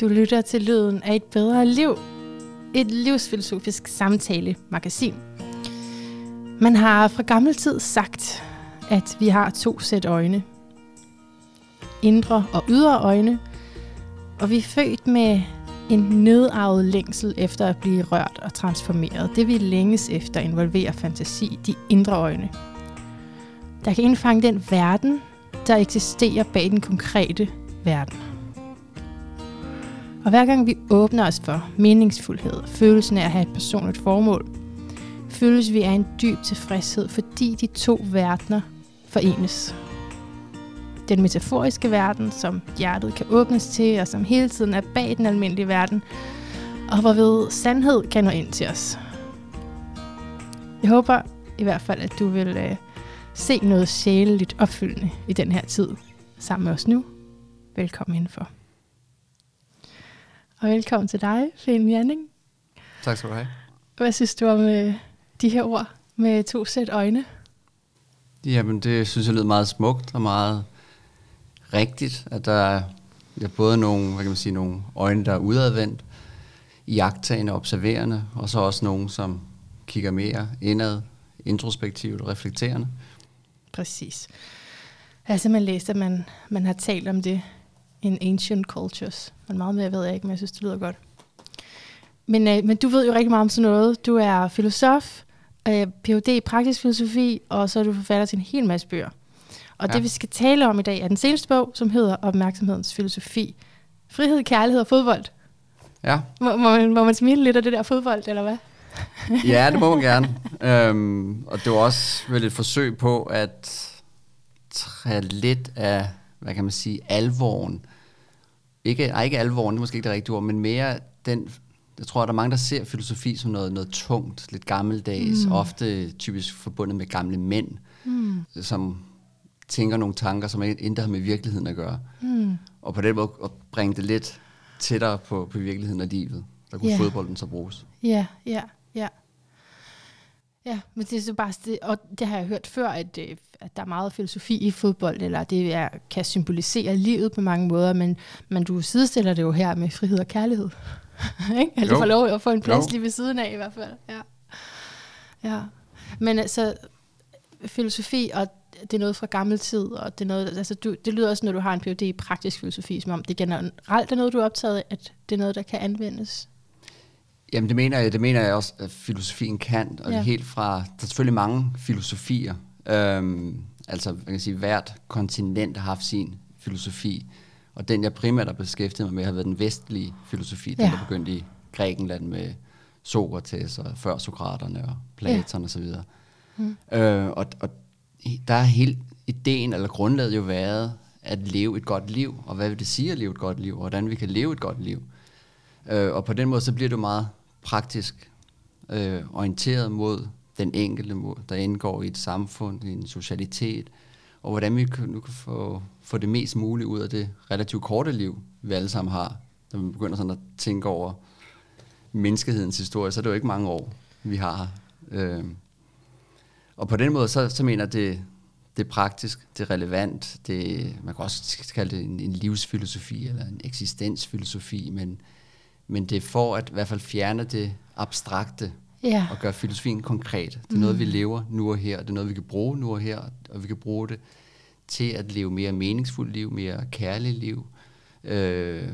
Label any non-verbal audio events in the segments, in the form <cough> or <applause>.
Du lytter til Lyden af et bedre liv. Et livsfilosofisk samtale-magasin. Man har fra gammel tid sagt, at vi har to sæt øjne. Indre og ydre øjne. Og vi er født med en nedarvet længsel efter at blive rørt og transformeret. Det vi længes efter involverer fantasi, de indre øjne. Der kan indfange den verden, der eksisterer bag den konkrete verden. Og hver gang vi åbner os for meningsfuldhed, følelsen af at have et personligt formål, føles vi af en dyb tilfredshed, fordi de to verdener forenes. Den metaforiske verden, som hjertet kan åbnes til, og som hele tiden er bag den almindelige verden, og hvorved sandhed kan nå ind til os. Jeg håber i hvert fald, at du vil øh, se noget sjæleligt opfyldende i den her tid sammen med os nu. Velkommen indenfor. Og velkommen til dig, Finn Janning. Tak skal du have. Hvad synes du om øh, de her ord med to sæt øjne? Jamen, det synes jeg lyder meget smukt og meget rigtigt, at der er ja, både nogle, hvad kan man sige, nogle øjne, der er udadvendt, jagttagende, observerende, og så også nogle, som kigger mere indad, introspektivt og reflekterende. Præcis. Jeg har simpelthen læst, at man, man har talt om det in ancient cultures. Men meget mere ved jeg ikke, men jeg synes, det lyder godt. Men, øh, men du ved jo rigtig meget om sådan noget. Du er filosof, øh, Ph.D. i praktisk filosofi, og så er du forfatter til en hel masse bøger. Og ja. det vi skal tale om i dag er den seneste bog, som hedder Opmærksomhedens filosofi. Frihed, kærlighed og fodbold. Ja. Må, må, man, må man smile lidt af det der fodbold, eller hvad? <laughs> ja, det må man gerne. øhm, og det var også vel et forsøg på at tage lidt af, hvad kan man sige, alvoren. Ikke, ej, ikke alvoren, det er måske ikke det rigtige ord, men mere den, jeg tror, at der er mange, der ser filosofi som noget, noget tungt, lidt gammeldags, mm. ofte typisk forbundet med gamle mænd, mm. som tænker nogle tanker, som intet har med virkeligheden at gøre. Mm. Og på den måde at bringe det lidt tættere på, på virkeligheden af livet. Der kunne yeah. fodbolden så bruges. Ja, ja, ja. Ja, men det er så bare, det, og det har jeg hørt før, at, øh, at der er meget filosofi i fodbold, eller det er, kan symbolisere livet på mange måder, men, men du sidestiller det jo her med frihed og kærlighed. <laughs> ikke? Altså få lov at få en plads jo. lige ved siden af i hvert fald. Ja. ja. Men altså, filosofi, og det er noget fra gammel tid, og det, er noget, altså du, det lyder også, når du har en Ph.D. i praktisk filosofi, som om det generelt er noget, du er optaget af, at det er noget, der kan anvendes. Jamen det mener jeg, det mener jeg også, at filosofien kan, og ja. helt fra, der er selvfølgelig mange filosofier, øhm, altså man kan sige, hvert kontinent har haft sin filosofi, og den jeg primært har beskæftiget mig med, har været den vestlige filosofi, ja. den der begyndte i Grækenland med Sokrates og før Sokraterne og Platon ja. osv. Mm. Øh, og, og der er helt ideen eller grundlaget jo været at leve et godt liv, og hvad vil det sige at leve et godt liv, og hvordan vi kan leve et godt liv. Øh, og på den måde så bliver det meget praktisk øh, orienteret mod den enkelte, der indgår i et samfund, i en socialitet, og hvordan vi nu kan få, få det mest muligt ud af det relativt korte liv, vi alle sammen har. Når vi begynder sådan at tænke over menneskehedens historie, så er det jo ikke mange år, vi har. Øh, og på den måde, så, så mener det, det er praktisk, det er relevant, det, man kan også kalde det en, en livsfilosofi eller en eksistensfilosofi, men, men det er for at i hvert fald fjerne det abstrakte ja. og gøre filosofien konkret. Det er mm. noget, vi lever nu og her, det er noget, vi kan bruge nu og her, og vi kan bruge det til at leve mere meningsfuldt liv, mere kærligt liv, øh,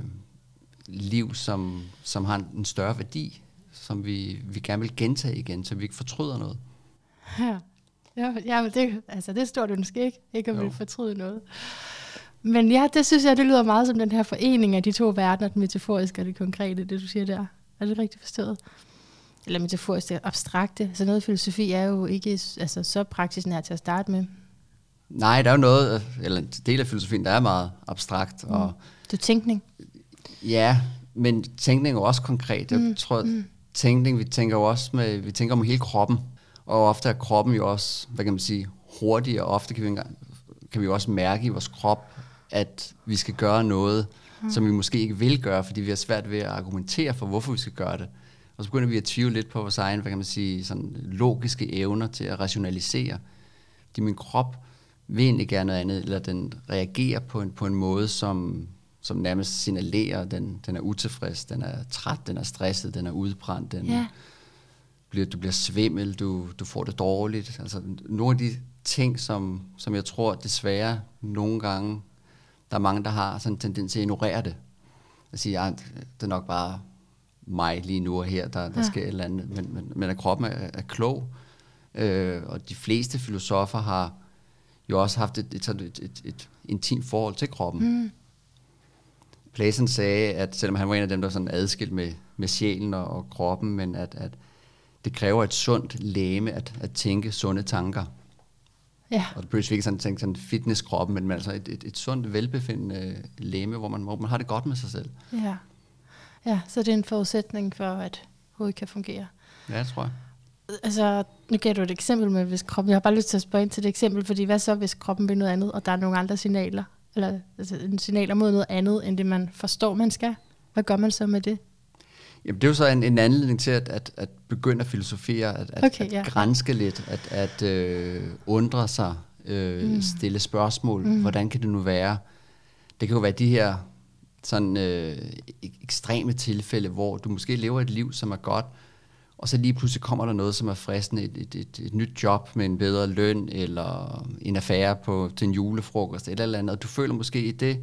liv, som, som har en større værdi, som vi, vi gerne vil gentage igen, så vi ikke fortryder noget. Ja. Ja, ja men det, altså, det er stort ønske, ikke? Ikke at ville fortryde noget. Men ja, det synes jeg, det lyder meget som den her forening af de to verdener, den metaforiske og det konkrete, det du siger der. Er det rigtigt forstået? Eller metaforisk, det abstrakte. Så noget filosofi er jo ikke altså, så praksisnær til at starte med. Nej, der er jo noget, eller en del af filosofien, der er meget abstrakt. Mm. Og, det er tænkning. Ja, men tænkning er jo også konkret. Jeg mm. tror, mm. tænkning, vi tænker jo også med, vi tænker om hele kroppen. Og ofte er kroppen jo også, hvad kan man sige, hurtig, og ofte kan vi, kan vi jo også mærke i vores krop, at vi skal gøre noget, mm. som vi måske ikke vil gøre, fordi vi har svært ved at argumentere for, hvorfor vi skal gøre det. Og så begynder vi at tvivle lidt på vores egen, hvad kan man sige, sådan logiske evner til at rationalisere. Fordi min krop vil egentlig gerne noget andet, eller den reagerer på en, på en måde, som, som nærmest signalerer, at den, den er utilfreds, den er træt, den er stresset, den er udbrændt, den Ja. bliver, du bliver svimmel, du, du får det dårligt. Altså nogle af de ting, som, som jeg tror desværre nogle gange, der er mange, der har sådan en tendens til at ignorere det. At sige, ja, det er nok bare mig lige nu og her, der, der Ja. sker et eller andet. Men, men, men at kroppen er, er klog, øh, og de fleste filosofer har jo også haft et, et, et, et, et intimt forhold til kroppen. Mm. Platon sagde, at selvom han var en af dem, der var sådan adskilt med, med sjælen og, og kroppen, men at, at det kræver et sundt læme at, at tænke sunde tanker. Ja. Og det behøver ikke sådan tænke sådan fitnesskroppen, men altså et, et, et sundt, velbefindende læme, hvor man, hvor man har det godt med sig selv. Ja. ja, så det er en forudsætning for, at hovedet kan fungere. Ja, det tror jeg. Altså, nu gav du et eksempel med, hvis kroppen... Jeg har bare lyst til at spørge ind til det eksempel, fordi hvad så, hvis kroppen vil noget andet, og der er nogle andre signaler? Eller altså, signaler mod noget andet, end det man forstår, man skal? Hvad gør man så med det? Jamen, det er jo så en, en anledning til at, at, at begynde at filosofere, at, at, Okay, at ja. grænske lidt, at, at øh, undre sig, øh, mm. stille spørgsmål. Mm. Hvordan kan det nu være? Det kan jo være de her sådan øh, ek- ekstreme tilfælde, hvor du måske lever et liv, som er godt, og så lige pludselig kommer der noget, som er fristende, et, et, et, et nyt job med en bedre løn, eller en affære på, til en julefrokost, eller et eller andet, og du føler måske i det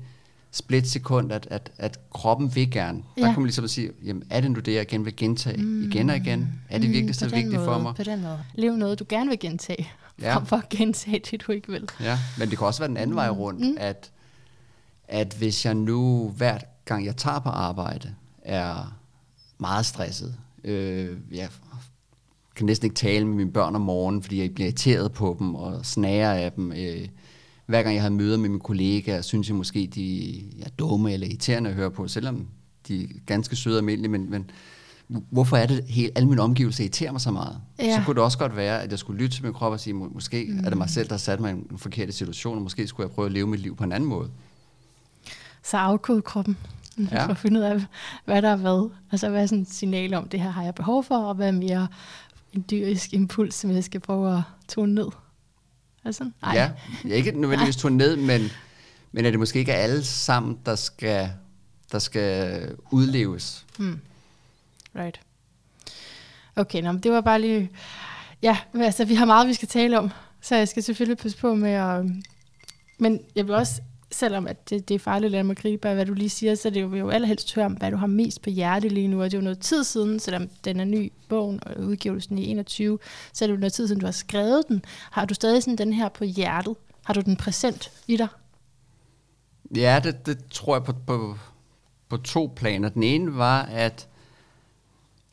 splitsekund, at, at, at kroppen vil gerne. Der Ja. kan man ligesom sige, jamen er det nu det, jeg igen vil gentage mm. igen og igen? Er det virkelig Mm, så vigtigt for måde, mig? På den måde. Lev noget, du gerne vil gentage, Ja. frem for at gentage det, du ikke vil. Ja, men det kan også være den anden vej rundt, mm. at, at hvis jeg nu hver gang jeg tager på arbejde, er meget stresset, øh, jeg kan næsten ikke tale med mine børn om morgenen, fordi jeg bliver irriteret på dem og snager af dem. Øh, hver gang jeg har møder med mine kollegaer, synes jeg måske, de er dumme eller irriterende at høre på, selvom de er ganske søde og almindelige, men, men hvorfor er det helt, alle mine omgivelser irriterer mig så meget? Ja. Så kunne det også godt være, at jeg skulle lytte til min krop og sige, "Må- måske mm. er det mig selv, der har sat mig i en forkert situation, og måske skulle jeg prøve at leve mit liv på en anden måde. Så afkode kroppen, ja. <laughs> for at finde ud af, hvad der er hvad. Altså, hvad er sådan et signal om, det her har jeg behov for, og hvad er mere en dyrisk impuls, som jeg skal prøve at tone ned. Altså, nej. Ja, jeg ikke nødvendigvis tog ned, men, men er det måske ikke alle sammen, der skal, der skal udleves? Hmm. Right. Okay, nå, det var bare lige... Ja, altså, vi har meget, vi skal tale om, så jeg skal selvfølgelig passe på med at... Men jeg vil også, selvom at det, det er farligt at lade mig gribe af, hvad du lige siger, så det er jo, vil jo allerhelst høre om, hvad du har mest på hjerte lige nu. Og det er jo noget tid siden, selvom den er ny, bogen og udgivelsen i 21, så er det jo noget tid siden, du har skrevet den. Har du stadig sådan den her på hjertet? Har du den præsent i dig? Ja, det, det tror jeg på, på, på to planer. Den ene var, at,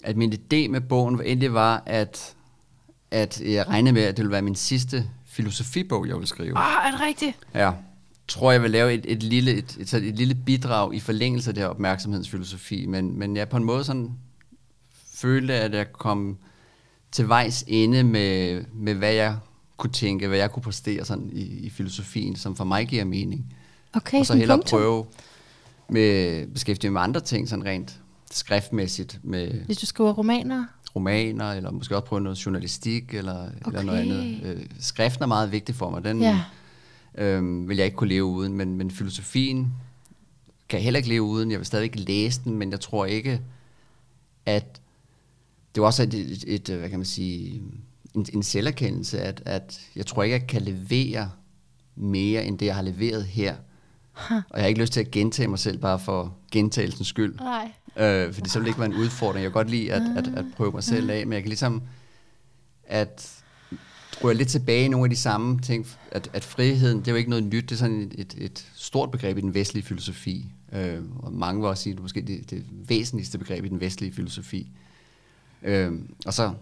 at min idé med bogen endelig var, at, at jeg regnede med, at det ville være min sidste filosofibog, jeg ville skrive. Oh, er det rigtigt? Ja. Tror jeg vil lave et, et, lille, et, et, et, lille bidrag i forlængelse af det her opmærksomhedsfilosofi, men, men jeg på en måde sådan følte, at jeg kom til vejs ende med, med hvad jeg kunne tænke, hvad jeg kunne præstere sådan i, i filosofien, som for mig giver mening. Okay, og så hellere punktum. prøve med beskæftige mig med andre ting, sådan rent skriftmæssigt, med Hvis du skriver romaner, romaner, eller måske også prøve noget journalistik, eller, okay. eller noget andet. Øh, skriften er meget vigtig for mig. Den Ja. Øhm, vil jeg ikke kunne leve uden, men, men filosofien kan jeg heller ikke leve uden. Jeg vil stadig ikke læse den, men jeg tror ikke, at det er også et, et, et, et hvad kan man sige, en, en selverkendelse, at, at jeg tror ikke, jeg kan levere mere, end det, jeg har leveret her. Huh. Og jeg har ikke lyst til at gentage mig selv bare for gentagelsens skyld. nej. Øh, fordi så vil det ikke være en udfordring. Jeg kan godt lide at, at, at prøve mig selv af, men jeg kan ligesom at tror lidt tilbage i nogle af de samme ting, at, at friheden, det er jo ikke noget nyt, det er sådan et, et, et stort begreb i den vestlige filosofi. Øh, og mange vil også sige, at det er måske det, det væsentligste begreb i den vestlige filosofi. Øh, og så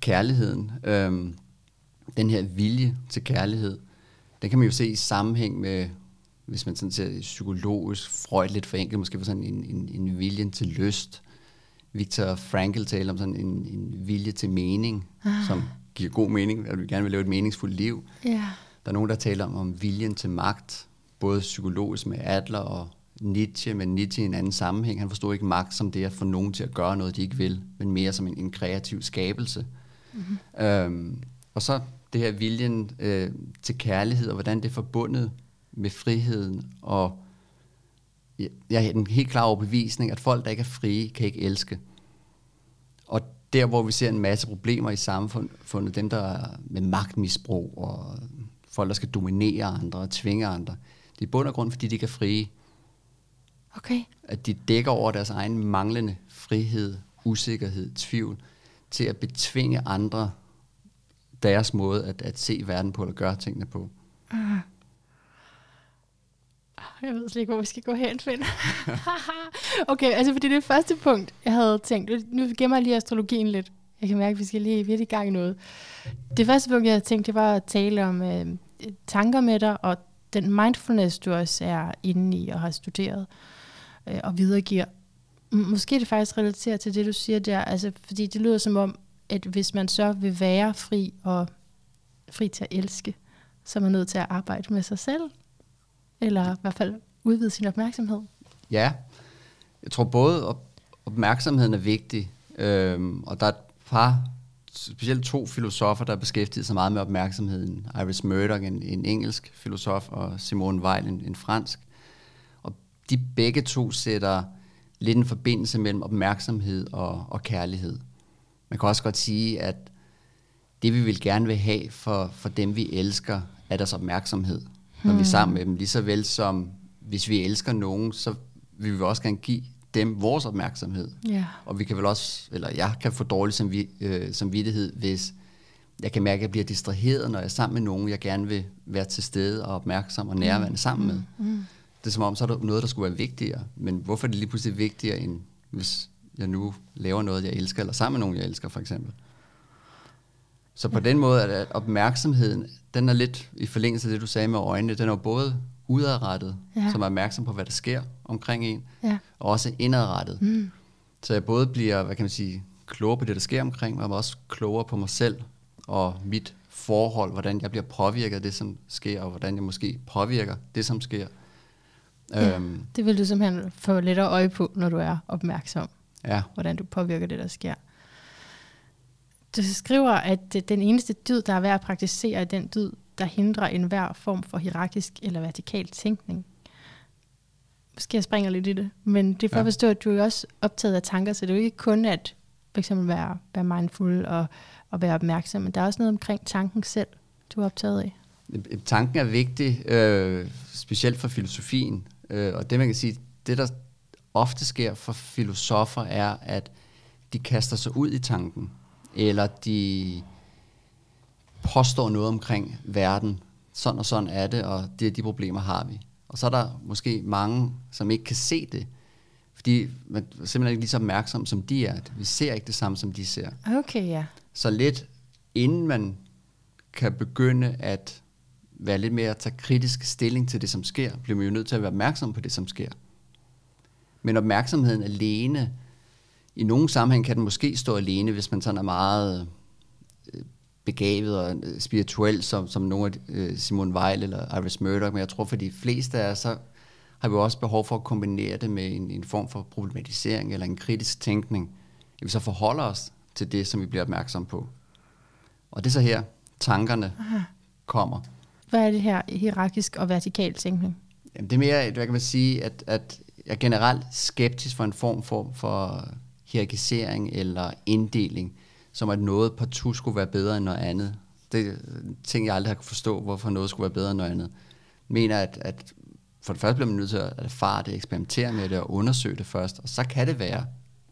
kærligheden. Øh, den her vilje til kærlighed, den kan man jo se i sammenhæng med, hvis man sådan ser det psykologisk, Freud lidt forenklet, måske for sådan en, en, en vilje til lyst. Viktor Frankl taler om sådan en, en vilje til mening, ah. som giver god mening, at vi gerne vil leve et meningsfuldt liv. Ja. Der er nogen, der taler om, om viljen til magt, både psykologisk med Adler og Nietzsche, men Nietzsche i en anden sammenhæng. Han forstod ikke magt som det at få nogen til at gøre noget, de ikke vil, men mere som en, en kreativ skabelse. Mm-hmm. Øhm, og så det her viljen øh, til kærlighed, og hvordan det er forbundet med friheden, og jeg har en helt klar overbevisning, at folk, der ikke er frie, kan ikke elske. Og der, hvor vi ser en masse problemer i samfundet, dem, der er med magtmisbrug, og folk, der skal dominere andre og tvinge andre, det er bund og grund, fordi de ikke er frie. Okay. At de dækker over deres egen manglende frihed, usikkerhed, tvivl, til at betvinge andre deres måde at, at se verden på, eller gøre tingene på. Uh. Jeg ved slet ikke, hvor vi skal gå hen, Finn. <laughs> okay, altså fordi det første punkt, jeg havde tænkt, nu gemmer jeg lige astrologien lidt. Jeg kan mærke, at vi skal lige virkelig i gang i noget. Det første punkt, jeg havde tænkt, det var at tale om øh, tanker med dig, og den mindfulness, du også er inde i og har studeret øh, og videregiver. Måske det faktisk relaterer til det, du siger der, altså, fordi det lyder som om, at hvis man så vil være fri og fri til at elske, så er man nødt til at arbejde med sig selv, eller i hvert fald udvide sin opmærksomhed. Ja, jeg tror både opmærksomheden er vigtig, øhm, og der er et par, specielt to filosofer, der beskæftiger sig meget med opmærksomheden. Iris Murdoch, en, en engelsk filosof, og Simone Weil, en, en fransk. Og de begge to sætter lidt en forbindelse mellem opmærksomhed og, og kærlighed. Man kan også godt sige, at det vi vil gerne vil have for, for dem, vi elsker, er deres opmærksomhed, når hmm. vi er sammen med dem. Lige så vel som hvis vi elsker nogen, så vil vi også gerne give dem vores opmærksomhed. Yeah. Og vi kan vel også, eller jeg kan få dårlig som, øh, samvittighed, hvis jeg kan mærke, at jeg bliver distraheret, når jeg er sammen med nogen, jeg gerne vil være til stede og opmærksom og nærværende mm. sammen med. Mm. Mm. Det er som om, så er der noget, der skulle være vigtigere. Men hvorfor er det lige pludselig vigtigere, end hvis jeg nu laver noget, jeg elsker, eller sammen med nogen, jeg elsker, for eksempel. Så på ja. den måde er opmærksomheden, den er lidt i forlængelse af det, du sagde med øjnene, den er både udadrettet, ja. som er opmærksom på, hvad der sker omkring en, ja. og også indadrettet. Mm. Så jeg både bliver, hvad kan man sige, klogere på det, der sker omkring mig, men også klogere på mig selv og mit forhold, hvordan jeg bliver påvirket af det, som sker, og hvordan jeg måske påvirker det, som sker. Ja, øhm, det vil du simpelthen få lettere øje på, når du er opmærksom. Ja. Hvordan du påvirker det, der sker. Du skriver, at den eneste dyd, der er værd at praktisere, er den dyd, der hindrer enhver form for hierarkisk eller vertikal tænkning. Måske jeg springer lidt i det, men det er for ja. at forstå, at du er også optaget af tanker, så det er jo ikke kun at for eksempel være, være mindful og, og være opmærksom, men der er også noget omkring tanken selv, du er optaget af. Tanken er vigtig, øh, specielt for filosofien, øh, og det man kan sige, det der ofte sker for filosofer er, at de kaster sig ud i tanken, eller de påstår noget omkring verden. Sådan og sådan er det, og det er de problemer har vi. Og så er der måske mange, som ikke kan se det, fordi man er simpelthen ikke lige så opmærksom, som de er. Vi ser ikke det samme, som de ser. Okay, ja. Så lidt inden man kan begynde at være lidt mere at tage kritisk stilling til det, som sker, bliver man jo nødt til at være opmærksom på det, som sker. Men opmærksomheden alene, i nogle sammenhæng kan den måske stå alene, hvis man sådan er meget øh, begavet og øh, spirituel, som, som nogle af øh, Simon Weil eller Iris Murdoch, men jeg tror for de fleste af os, så har vi også behov for at kombinere det med en, en form for problematisering eller en kritisk tænkning. At vi så forholder os til det, som vi bliver opmærksom på. Og det er så her, tankerne Aha. kommer. Hvad er det her hierarkisk og vertikal tænkning? Jamen, det er mere, hvad kan man sige, at, at jeg er generelt skeptisk for en form for, for hierarkisering eller inddeling, som at noget partout skulle være bedre end noget andet. Det er ting, jeg aldrig har kunne forstå, hvorfor noget skulle være bedre end noget andet. Jeg mener, at, at for det første bliver man nødt til at erfare det, eksperimentere med det og undersøge det først, og så kan det være,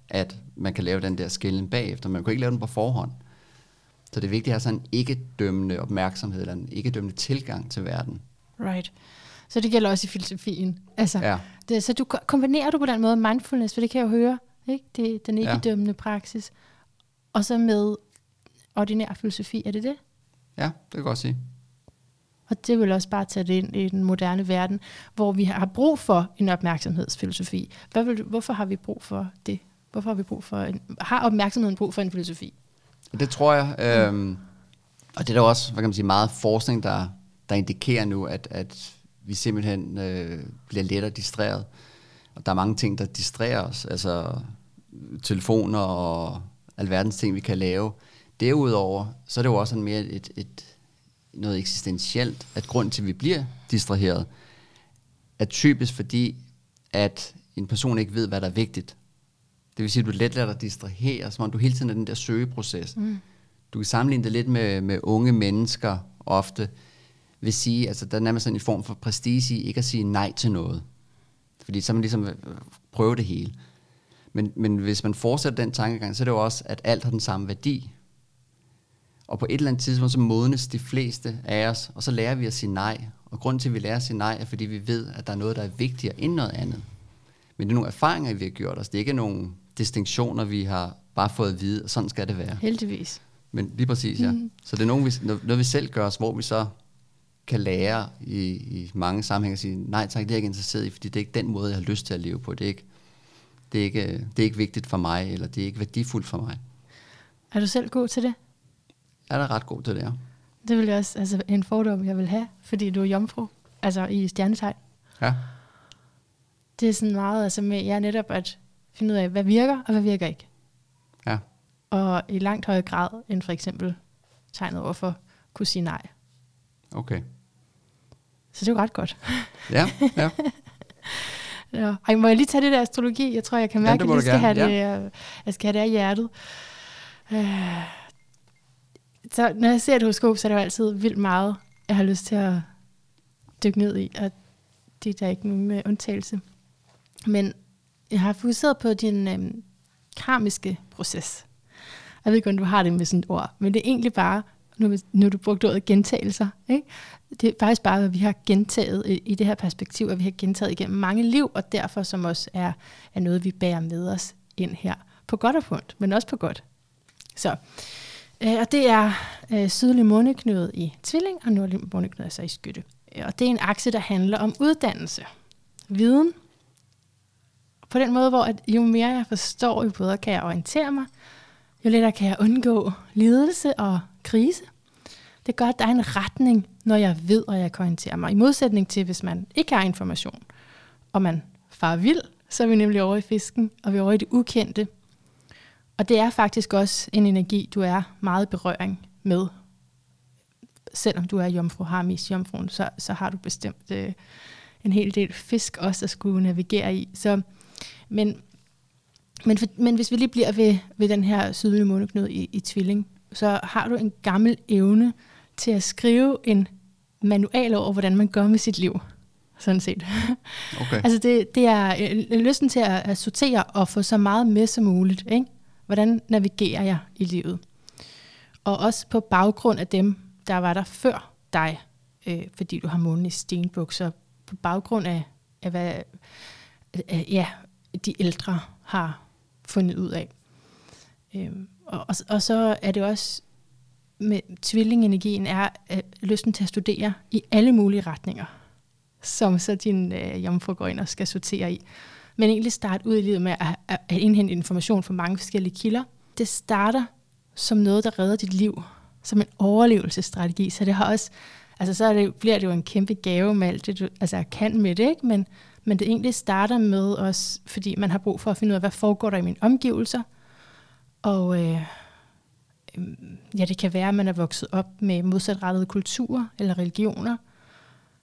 at man kan lave den der skillen bagefter. Man kan ikke lave den på forhånd. Så det er vigtigt at have sådan en ikke-dømmende opmærksomhed, eller en ikke-dømmende tilgang til verden. Right. Så det gælder også i filosofien. Altså, ja. det, så du kombinerer du på den måde mindfulness, for det kan jeg jo høre, ikke? Det er den ikke-dømmende ja. praksis, og så med ordinær filosofi, er det det? Ja, det kan jeg godt sige. Og det vil også bare tage det ind i den moderne verden, hvor vi har brug for en opmærksomhedsfilosofi. Hvad vil, hvorfor har vi brug for det? Hvorfor har vi brug for en, har opmærksomheden brug for en filosofi? Det tror jeg. Øhm, og det er der også hvad kan man sige, meget forskning, der, der indikerer nu, at, at vi simpelthen øh, bliver lettere distraheret. Og der er mange ting, der distrærer os. Altså telefoner og alverdens ting, vi kan lave. Derudover, så er det jo også en mere et, et, noget eksistentielt, at grund til, at vi bliver distraheret, er typisk fordi, at en person ikke ved, hvad der er vigtigt. Det vil sige, at du let lader dig distrahere, som om du hele tiden er den der søgeproces. Mm. Du kan sammenligne det lidt med, med unge mennesker ofte, vil sige, altså der er nærmest sådan en form for prestige i ikke at sige nej til noget. Fordi så man ligesom øh, prøve det hele. Men, men hvis man fortsætter den tankegang, så er det jo også, at alt har den samme værdi. Og på et eller andet tidspunkt, så modnes de fleste af os, og så lærer vi at sige nej. Og grunden til, at vi lærer at sige nej, er, fordi vi ved, at der er noget, der er vigtigere end noget andet. Men det er nogle erfaringer, vi har gjort os. Det er ikke nogle distinktioner, vi har bare fået at vide, og sådan skal det være. Heldigvis. Men lige præcis, ja. Mm. Så det er noget, vi, noget, vi selv gør os, hvor vi så kan lære i, i mange sammenhænge at sige, nej tak, det er jeg ikke interesseret i, fordi det er ikke den måde, jeg har lyst til at leve på. Det er ikke, det er ikke, det er ikke vigtigt for mig, eller det er ikke værdifuldt for mig. Er du selv god til det? Jeg er da ret god til det, ja. Det vil jeg også, altså en fordom, jeg vil have, fordi du er jomfru, altså i stjernetegn. Ja. Det er sådan meget, altså med jer netop at finde ud af, hvad virker, og hvad virker ikke. Ja. Og i langt højere grad, end for eksempel tegnet overfor, kunne sige nej. Okay. Så det er jo ret godt. Ja, ja. <laughs> ja. Ej, må jeg lige tage det der astrologi? Jeg tror, jeg kan mærke, ja, at jeg skal, have det, ja. jeg skal have det af hjertet. Uh, så når jeg ser et horoskop, så er det jo altid vildt meget, jeg har lyst til at dykke ned i, og det er der ikke nogen uh, undtagelse. Men jeg har fokuseret på din øhm, karmiske proces. Jeg ved ikke, om du har det med sådan et ord, men det er egentlig bare, nu, nu du brugt ordet gentagelser, ikke? det er faktisk bare, hvad vi har gentaget i, i det her perspektiv, at vi har gentaget igennem mange liv, og derfor som også er, er noget, vi bærer med os ind her, på godt og ondt, men også på godt. Så, øh, og det er øh, sydlig måneknude i tvilling, og nordlig måneknude altså i skytte. Og det er en akse, der handler om uddannelse, viden, på den måde, hvor at jo mere jeg forstår, jo bedre kan jeg orientere mig, jo lettere kan jeg undgå lidelse og krise. Det gør, at der er en retning, når jeg ved, og jeg kan orientere mig. I modsætning til, hvis man ikke har information, og man far vild, så er vi nemlig over i fisken, og vi er over i det ukendte. Og det er faktisk også en energi, du er meget berøring med. Selvom du er jomfru, har mest jomfruen, så, så har du bestemt øh, en hel del fisk også at skulle navigere i. Så men, men, men hvis vi lige bliver ved, ved den her sydlige måneknude i, i tvilling, så har du en gammel evne til at skrive en manual over, hvordan man gør med sit liv. Sådan set. Okay. <laughs> altså det, det er en lysten til at, at sortere og få så meget med som muligt. Ikke? Hvordan navigerer jeg i livet? Og også på baggrund af dem, der var der før dig, øh, fordi du har månen i stenbukser, på baggrund af, af hvad, øh, ja, de ældre har fundet ud af. Øhm, og, og, og så er det også med tvillingenergien er øh, lysten til at studere i alle mulige retninger, som så din øh, jomfru går ind og skal sortere i. Men egentlig starte ud i livet med at, at, at indhente information fra mange forskellige kilder. Det starter som noget, der redder dit liv, som en overlevelsesstrategi. Så det har også, altså så er det, bliver det jo en kæmpe gave med alt det, du altså, kan med det, ikke? Men, men det egentlig starter med os, fordi man har brug for at finde ud af, hvad foregår der i mine omgivelser. Og øh, øhm, ja, det kan være, at man er vokset op med modsatrettede kulturer eller religioner,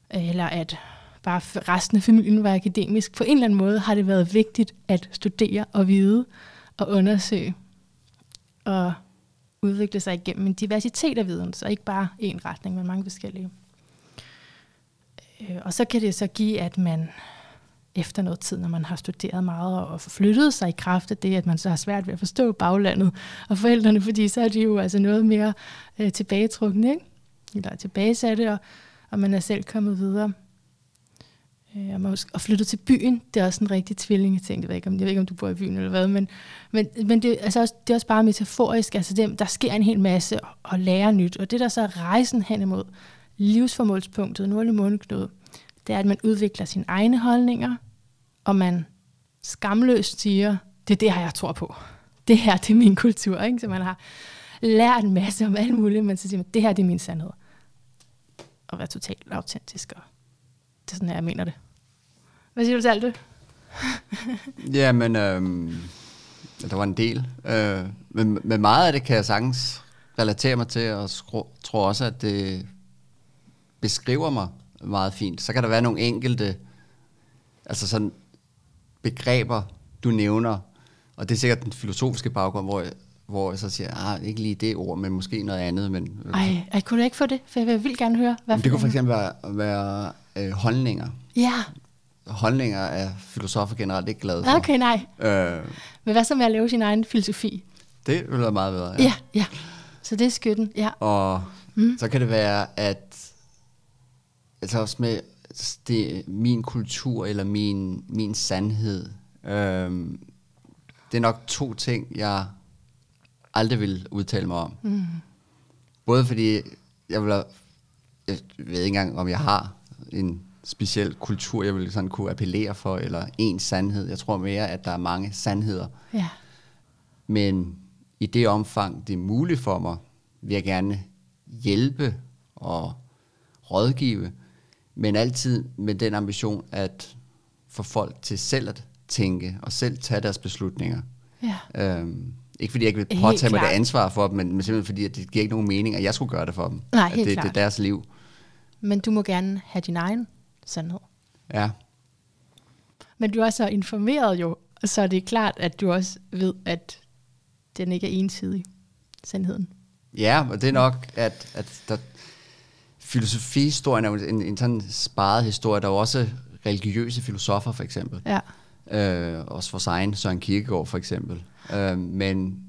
eller at bare resten af familien var akademisk. På en eller anden måde har det været vigtigt at studere og vide og undersøge og udvikle sig igennem en diversitet af viden, så ikke bare en retning, men mange forskellige. Øh, og så kan det så give, at man efter noget tid, når man har studeret meget og forflyttet sig i kraft af det, at man så har svært ved at forstå baglandet og forældrene, fordi så er de jo altså noget mere øh, tilbagetrukne, ikke? eller tilbagesatte, og, og man er selv kommet videre. Øh, og, flytte og flyttet til byen, det er også en rigtig tvilling, jeg jeg ved ikke, om, jeg ved ikke, om du bor i byen eller hvad, men, men, men det, altså også, det er også bare metaforisk, altså det, der sker en hel masse og, og lære nyt, og det der så er rejsen hen imod livsformålspunktet, nordlig måneknude, det er, at man udvikler sine egne holdninger, og man skamløst siger, det er det her, jeg tror på. Det her, det er min kultur. Ikke? Så man har lært en masse om alt muligt, men så siger man, det her, det er min sandhed. Og være totalt autentisk. Og det er sådan, her, jeg mener det. Hvad siger du til alt det? <laughs> ja, men øhm, der var en del. Øh, men, men meget af det kan jeg sagtens relatere mig til, og tror også, at det beskriver mig meget fint. Så kan der være nogle enkelte, altså sådan begreber, du nævner, og det er sikkert den filosofiske baggrund, hvor jeg, hvor jeg så siger, ah, ikke lige det ord, men måske noget andet. Men, Ej, jeg kunne ikke få det? For jeg vil gerne høre. Hvad det kunne for eksempel være, være øh, holdninger. Ja. Holdninger er filosofer generelt ikke glade for. Okay, nej. Øh, men hvad så med at lave sin egen filosofi? Det vil være meget bedre, ja. Ja, ja. Så det er skytten, ja. Og mm. så kan det være, at altså også med det, min kultur eller min, min sandhed, øhm, det er nok to ting, jeg aldrig vil udtale mig om. Mm. Både fordi, jeg, vil, jeg ved ikke engang, om jeg har en speciel kultur, jeg vil sådan kunne appellere for, eller en sandhed. Jeg tror mere, at der er mange sandheder. Ja. Men i det omfang, det er muligt for mig, vil jeg gerne hjælpe og rådgive, men altid med den ambition at få folk til selv at tænke og selv tage deres beslutninger. Ja. Øhm, ikke fordi jeg ikke vil påtage mig det ansvar for dem, men, men simpelthen fordi, at det giver ikke nogen mening, at jeg skulle gøre det for dem. Nej, helt at det, klart. det er deres liv. Men du må gerne have din egen sandhed. Ja. Men du er så informeret jo, så er det klart, at du også ved, at den ikke er ensidig, sandheden. Ja, og det er nok, at, at der, filosofihistorien er jo en, en sådan sparet historie. Der er jo også religiøse filosofer, for eksempel. Ja. Øh, også for egen Søren Kierkegaard, for eksempel. Øh, men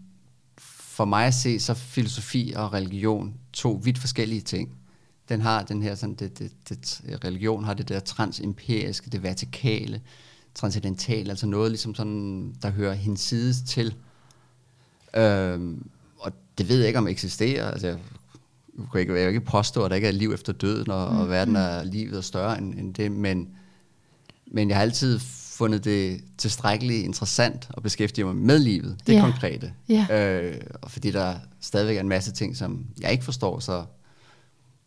for mig at se, så filosofi og religion to vidt forskellige ting. Den har den her, sådan, det, det, det, religion har det der transimperiske, det vertikale, transcendentale, altså noget ligesom sådan, der hører hinsides til. Øh, og det ved jeg ikke, om eksisterer. Altså, jeg jeg kan ikke påstå, at der ikke er liv efter døden, og, mm. og verden er livet er større end, end det, men, men jeg har altid fundet det tilstrækkeligt interessant at beskæftige mig med livet, det yeah. konkrete. Yeah. Øh, og fordi der stadigvæk er en masse ting, som jeg ikke forstår, så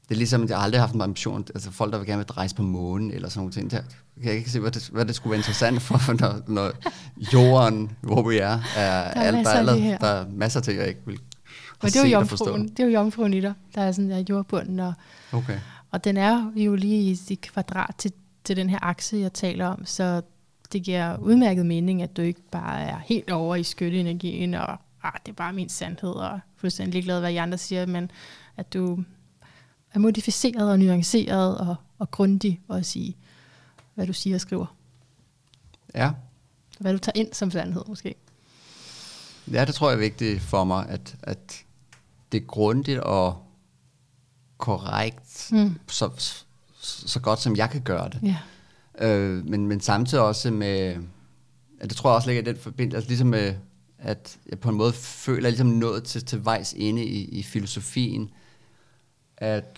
det er ligesom, at jeg aldrig har haft en ambition, altså folk, der vil gerne vil rejse på månen, eller sådan nogle ting. Der kan jeg ikke se, hvad det, hvad det skulle være interessant for, <laughs> når, når jorden, hvor vi er, er der er, alt, der, er, der er masser af ting, jeg ikke vil men det er jo jomfruen, det er jo jomfruen i dig, der er sådan der jordbunden, og, okay. og den er jo lige i kvadrat til, til den her akse, jeg taler om, så det giver udmærket mening, at du ikke bare er helt over i skytteenergien, og ah, det er bare min sandhed, og fuldstændig ligeglad, hvad I andre siger, men at du er modificeret og nuanceret og, og grundig også i, hvad du siger og skriver. Ja. Hvad du tager ind som sandhed, måske. Ja, det tror jeg er vigtigt for mig, at, at det grundigt og korrekt, mm. så, så, godt som jeg kan gøre det. Yeah. Øh, men, men samtidig også med, at det tror jeg også ligger i den forbindelse, altså ligesom med, at jeg på en måde føler, at jeg ligesom nået til, til vejs inde i, i filosofien, at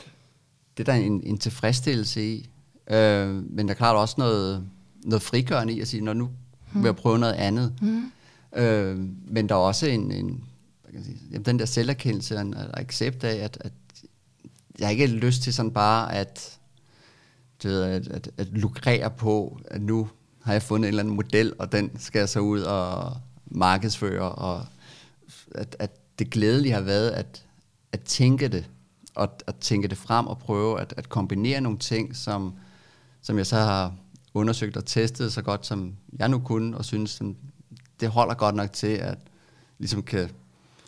det der er en, en tilfredsstillelse i, øh, men der er klart også noget, noget frigørende i at sige, når nu vil jeg prøve noget andet. Mm. Øh, men der er også en, en kan jeg sige, jamen, den der selverkendelse og en accept af, at, at jeg ikke har lyst til sådan bare at, du ved, at, at, at lukrere på, at nu har jeg fundet en eller anden model, og den skal jeg så ud og markedsføre, og at, at det glædelige har været at, at tænke det, og at tænke det frem og prøve at, at kombinere nogle ting, som, som jeg så har undersøgt og testet så godt, som jeg nu kunne, og synes, det holder godt nok til, at ligesom kan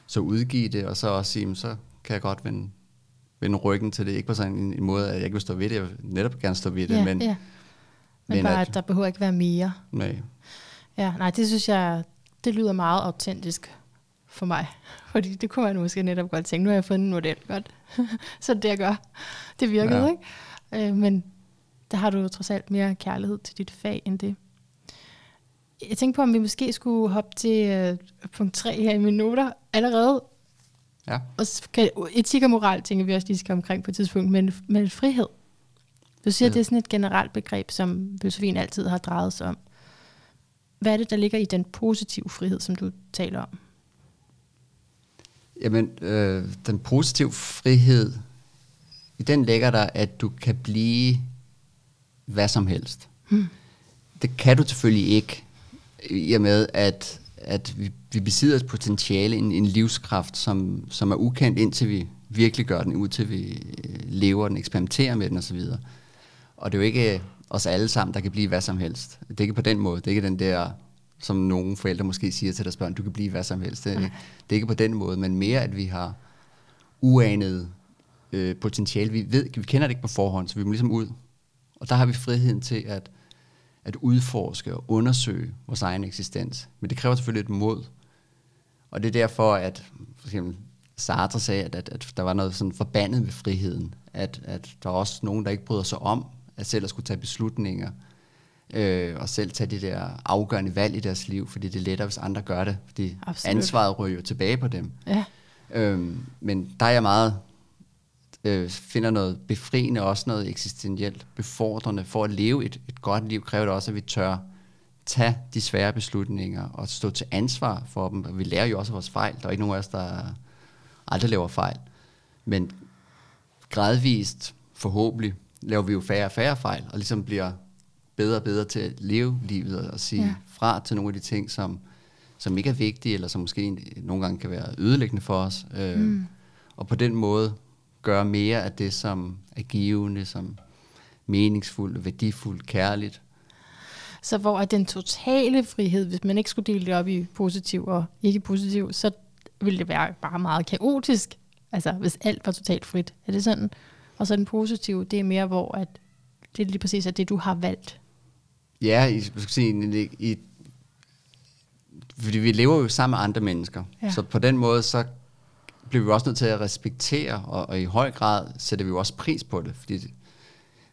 så udgive det, og så også sige, så kan jeg godt vende, vende ryggen til det. Ikke på sådan en, en måde, at jeg ikke vil stå ved det, jeg vil netop gerne stå ved det, ja, men, ja. men, men bare, at, at der behøver ikke være mere. Nej. Ja, nej, det synes jeg, det lyder meget autentisk for mig. <laughs> Fordi det kunne man måske netop godt tænke, nu har jeg fundet en model, godt. <laughs> så det jeg gør, det virkede, ja. ikke? Øh, men der har du trods alt mere kærlighed til dit fag end det. Jeg tænkte på, om vi måske skulle hoppe til uh, punkt 3 her i mine noter allerede. Ja. Og kan, etik og moral tænker vi også lige skal omkring på et tidspunkt, men, men frihed. Du siger, ja. det er sådan et generelt begreb, som filosofien altid har drejet sig om. Hvad er det, der ligger i den positive frihed, som du taler om? Jamen, øh, den positive frihed, i den ligger der, at du kan blive hvad som helst. Hmm. Det kan du selvfølgelig ikke, i og med, at, at vi, vi besidder et potentiale, en, en livskraft, som, som er ukendt, indtil vi virkelig gør den, ud til vi øh, lever den, eksperimenterer med den osv. Og det er jo ikke, os alle sammen, der kan blive hvad som helst. Det er ikke på den måde. Det er ikke den der, som nogle forældre måske siger til deres børn, du kan blive hvad som helst. Det er, det er ikke på den måde, men mere, at vi har uanet øh, potentiale. Vi, ved, vi kender det ikke på forhånd, så vi må ligesom ud. Og der har vi friheden til at, at udforske og undersøge vores egen eksistens. Men det kræver selvfølgelig et mod. Og det er derfor, at for eksempel Sartre sagde, at, at, at der var noget sådan forbandet ved friheden. At, at der er også nogen, der ikke bryder sig om at selv at skulle tage beslutninger, øh, og selv tage de der afgørende valg i deres liv, fordi det er lettere, hvis andre gør det, fordi Absolut. ansvaret ryger jo tilbage på dem. Ja. Øhm, men der er jeg meget, øh, finder noget befriende, også noget eksistentielt befordrende. For at leve et, et godt liv kræver det også, at vi tør tage de svære beslutninger og stå til ansvar for dem. Og vi lærer jo også vores fejl. Der er ikke nogen af os, der aldrig laver fejl. Men gradvist, forhåbentlig, laver vi jo færre og færre fejl, og ligesom bliver bedre og bedre til at leve livet og sige ja. fra til nogle af de ting, som, som ikke er vigtige, eller som måske nogle gange kan være ødelæggende for os. Øh, mm. Og på den måde gøre mere af det, som er givende, som meningsfuldt, værdifuldt, kærligt. Så hvor er den totale frihed, hvis man ikke skulle dele det op i positiv og ikke positiv, så ville det være bare meget kaotisk. Altså hvis alt var totalt frit. Er det sådan? Og så den positive, det er mere, hvor at det er lige præcis er det, du har valgt. Ja, i, i, i, fordi vi lever jo sammen med andre mennesker. Ja. Så på den måde, så bliver vi også nødt til at respektere, og, og i høj grad sætter vi jo også pris på det, fordi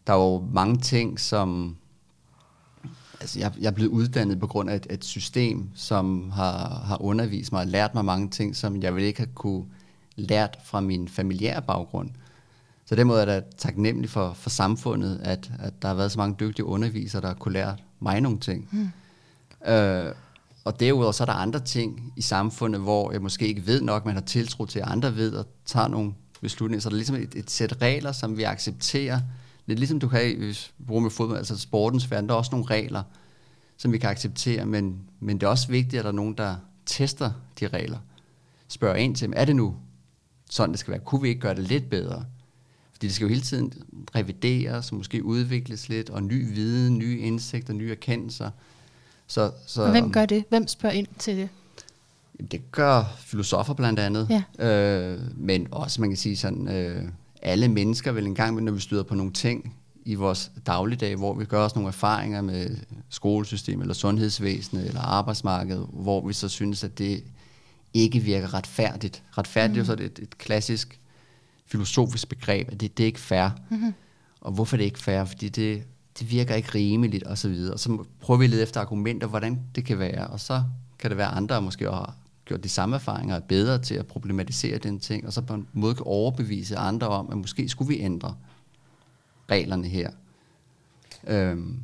der er jo mange ting, som... Altså, jeg, jeg er blevet uddannet på grund af et, et system, som har, har undervist mig og lært mig mange ting, som jeg ville ikke have kunne lært fra min familiære baggrund. Så den måde er det taknemmelig for, for samfundet, at, at der har været så mange dygtige undervisere, der har kunne lære mig nogle ting. Mm. Øh, og derudover så er der andre ting i samfundet, hvor jeg måske ikke ved nok, man har tiltro til, at andre ved og tager nogle beslutninger. Så der er ligesom et, et sæt regler, som vi accepterer. Lidt ligesom du kan hvis du bruger med fodbold, altså sportens verden, der er også nogle regler, som vi kan acceptere, men, men det er også vigtigt, at der er nogen, der tester de regler. Spørger ind til dem, er det nu sådan, det skal være? Kunne vi ikke gøre det lidt bedre? Fordi det skal jo hele tiden revideres, måske udvikles lidt, og ny viden, nye indsigter, nye erkendelser. Så, så, og hvem gør det? Hvem spørger ind til det? Det gør filosofer blandt andet, ja. øh, men også man kan sige sådan, øh, alle mennesker vil en gang, når vi støder på nogle ting i vores dagligdag, hvor vi gør os nogle erfaringer med skolesystem, eller sundhedsvæsenet, eller arbejdsmarkedet, hvor vi så synes, at det ikke virker retfærdigt. Retfærdigt mm. er jo så et, et klassisk filosofisk begreb, at det, det er ikke fair. Mm-hmm. Og hvorfor er det ikke fair? Fordi det, det virker ikke rimeligt, og så videre. Og så prøver vi lidt efter argumenter, hvordan det kan være. Og så kan det være andre, der måske har gjort de samme erfaringer, er bedre til at problematisere den ting, og så på en måde kan overbevise andre om, at måske skulle vi ændre reglerne her. Øhm.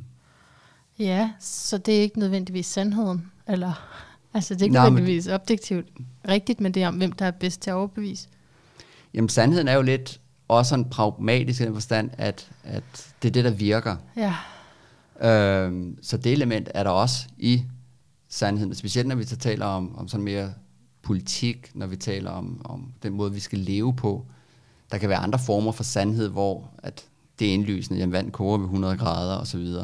Ja, så det er ikke nødvendigvis sandheden, eller altså det er ikke Nej, nødvendigvis men, objektivt rigtigt, men det er om, hvem der er bedst til at overbevise. Jamen sandheden er jo lidt også en pragmatisk i den forstand, at, at det er det, der virker. Ja. Øhm, så det element er der også i sandheden, specielt når vi så taler om, om sådan mere politik, når vi taler om, om den måde, vi skal leve på. Der kan være andre former for sandhed, hvor at det er indlysende, at vand koger ved 100 grader osv. Det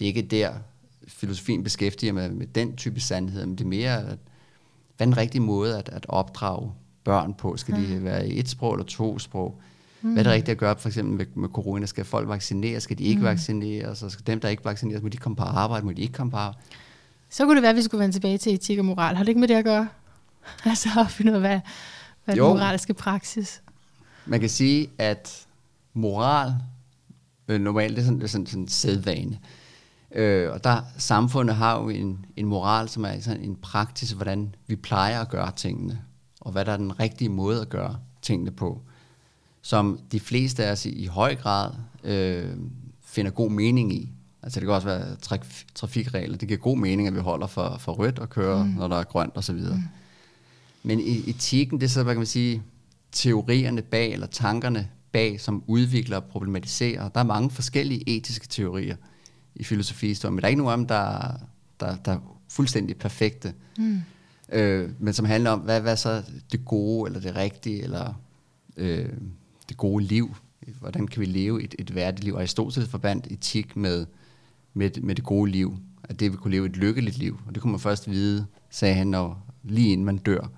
er ikke der, filosofien beskæftiger med, med den type sandhed, men det er mere, at, hvad er den rigtige måde at, at opdrage børn på? Skal de mm. være i et sprog eller to sprog? Mm. Hvad er det rigtigt at gøre, for eksempel med, med corona? Skal folk vaccinere? Skal de ikke mm. vaccinere? Så skal dem, der ikke vaccinerer, må de komme på arbejde? Må de ikke komme på arbejde? Så kunne det være, at vi skulle vende tilbage til etik og moral. Har det ikke med det at gøre? <laughs> altså at finde ud af, hvad, hvad jo. den moralske praksis? Man kan sige, at moral øh, normalt det er sådan, det er sådan, sådan en sædvane. Øh, og der samfundet har jo en, en moral, som er sådan en praksis, hvordan vi plejer at gøre tingene og hvad der er den rigtige måde at gøre tingene på, som de fleste af os i, i høj grad øh, finder god mening i. Altså det kan også være traf- trafikregler. Det giver god mening, at vi holder for, for rødt og kører, mm. når der er grønt osv. Mm. Men i etikken, det er så, hvad kan man sige, teorierne bag, eller tankerne bag, som udvikler og problematiserer. Der er mange forskellige etiske teorier i filosofihistorien, men der er ikke nogen af dem, der, der, der er fuldstændig perfekte. Mm øh, men som handler om, hvad, hvad så det gode, eller det rigtige, eller øh, det gode liv. Hvordan kan vi leve et, et værdigt liv? Aristoteles forbandt etik med, med, med det gode liv. At det vil kunne leve et lykkeligt liv. Og det kunne man først vide, sagde han, når, lige inden man dør.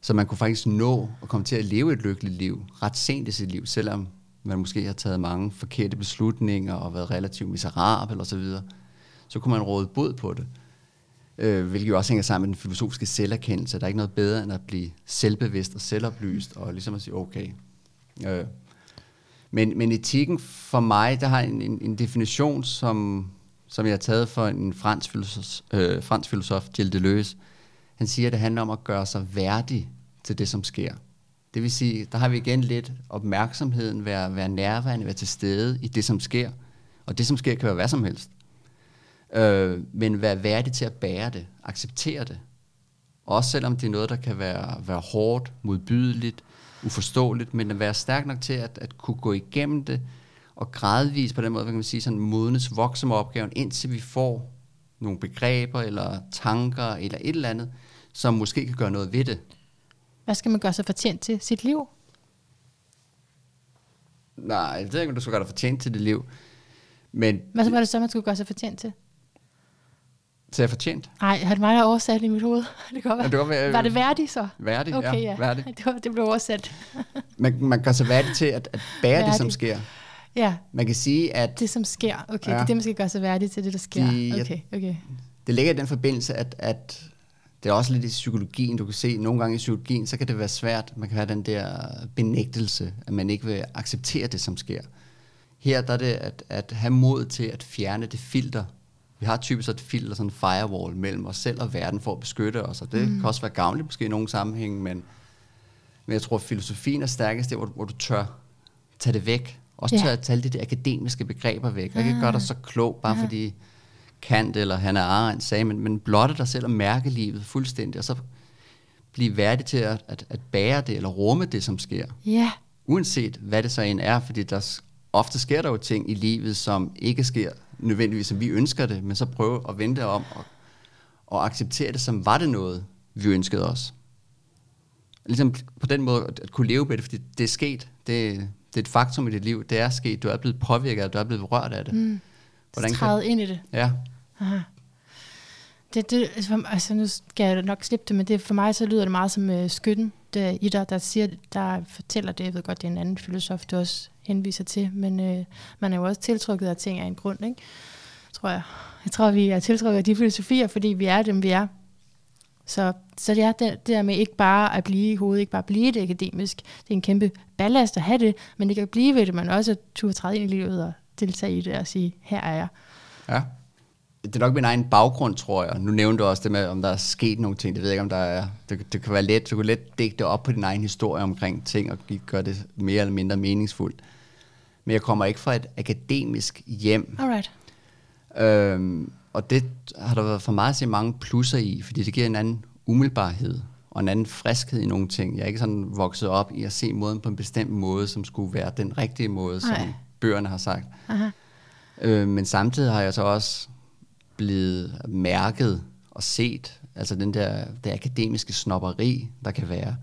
Så man kunne faktisk nå at komme til at leve et lykkeligt liv ret sent i sit liv, selvom man måske har taget mange forkerte beslutninger og været relativt miserabel osv., så, videre, så kunne man råde bod på det. Øh, hvilket jo også hænger sammen med den filosofiske selverkendelse. Der er ikke noget bedre end at blive selvbevidst og selvoplyst, og ligesom at sige, okay. Øh. Men, men etikken for mig, der har en, en, en definition, som, som jeg har taget for en fransk filosof, øh, fransk filosof Gilles Deleuze. Han siger, at det handler om at gøre sig værdig til det, som sker. Det vil sige, der har vi igen lidt opmærksomheden, være, være nærværende, være til stede i det, som sker. Og det, som sker, kan være hvad som helst. Øh, men være værdig til at bære det, acceptere det. Også selvom det er noget, der kan være, være hårdt, modbydeligt, uforståeligt, men at være stærk nok til at, at kunne gå igennem det, og gradvist på den måde, kan man sige, sådan modnes, vokse med opgaven, indtil vi får nogle begreber, eller tanker, eller et eller andet, som måske kan gøre noget ved det. Hvad skal man gøre sig fortjent til sit liv? Nej, jeg ved ikke, om du skal gøre dig fortjent til dit liv. Men Hvad var det så, man skulle gøre sig fortjent til? Til at fortjent? Nej, det mig, der oversat i mit hoved? <laughs> Det kan være. Ja, det var, var, var det værdig så? Værdig, okay, ja. ja. Værdig. <laughs> Det, var, det blev oversat. <laughs> man, man gør sig værdig til at, at bære værdig. det, som sker. Ja. Man kan sige, at... Det, som sker. Okay, ja. det er det, man skal gøre sig værdig til, det, der sker. De, okay, okay. Det ligger i den forbindelse, at, at det er også lidt i psykologien, du kan se, nogle gange i psykologien, så kan det være svært, man kan have den der benægtelse, at man ikke vil acceptere det, som sker. Her der er det at, at have mod til at fjerne det filter. Vi har typisk et filter, sådan en firewall mellem os selv og verden for at beskytte os, og det mm. kan også være gavnligt måske i nogle sammenhæng, men, men jeg tror, at filosofien er stærkest der, hvor, hvor du tør tage det væk. Også tør at tage de, de akademiske begreber væk, og ikke gøre dig så klog, bare ja. fordi Kant eller Hannah Arendt sagde, men, men blotte dig selv og mærke livet fuldstændig, og så blive værdig til at, at, at bære det, eller rumme det, som sker. Ja. Uanset hvad det så end er, fordi der ofte sker der jo ting i livet, som ikke sker nødvendigvis, som vi ønsker det, men så prøve at vente om og, og acceptere det, som var det noget, vi ønskede os. Ligesom på den måde at, kunne leve med det, fordi det er sket. Det, det er et faktum i dit liv. Det er sket. Du er blevet påvirket, du er blevet rørt af det. Mm. Hvordan træde kan... ind i det. Ja. Aha. Det, det, altså, altså nu skal jeg nok slippe det, men det, for mig så lyder det meget som uh, skytten der, i dig, der, siger, der fortæller det. Jeg ved godt, det er en anden filosof, du også henviser til, men uh, man er jo også tiltrukket af ting af en grund, ikke? tror jeg. Jeg tror, vi er tiltrukket af de filosofier, fordi vi er dem, vi er. Så, så det er det, det der med ikke bare at blive i hovedet, ikke bare blive det akademisk. Det er en kæmpe ballast at have det, men ikke at blive ved det, men også at turde træde ind i livet og deltage i det og sige, her er jeg. Ja. Det er nok min egen baggrund, tror jeg. Nu nævnte du også det med, om der er sket nogle ting. Det ved jeg ikke, om der er... Det, det kan være let, du kan let dække det op på din egen historie omkring ting, og gøre det mere eller mindre meningsfuldt. Men jeg kommer ikke fra et akademisk hjem. Alright. Øhm, og det har der været for mig at mange plusser i, fordi det giver en anden umiddelbarhed og en anden friskhed i nogle ting. Jeg er ikke sådan vokset op i at se måden på en bestemt måde, som skulle være den rigtige måde, Ej. som bøgerne har sagt. Aha. Øh, men samtidig har jeg så også blevet mærket og set, altså den der det akademiske snopperi, der kan være,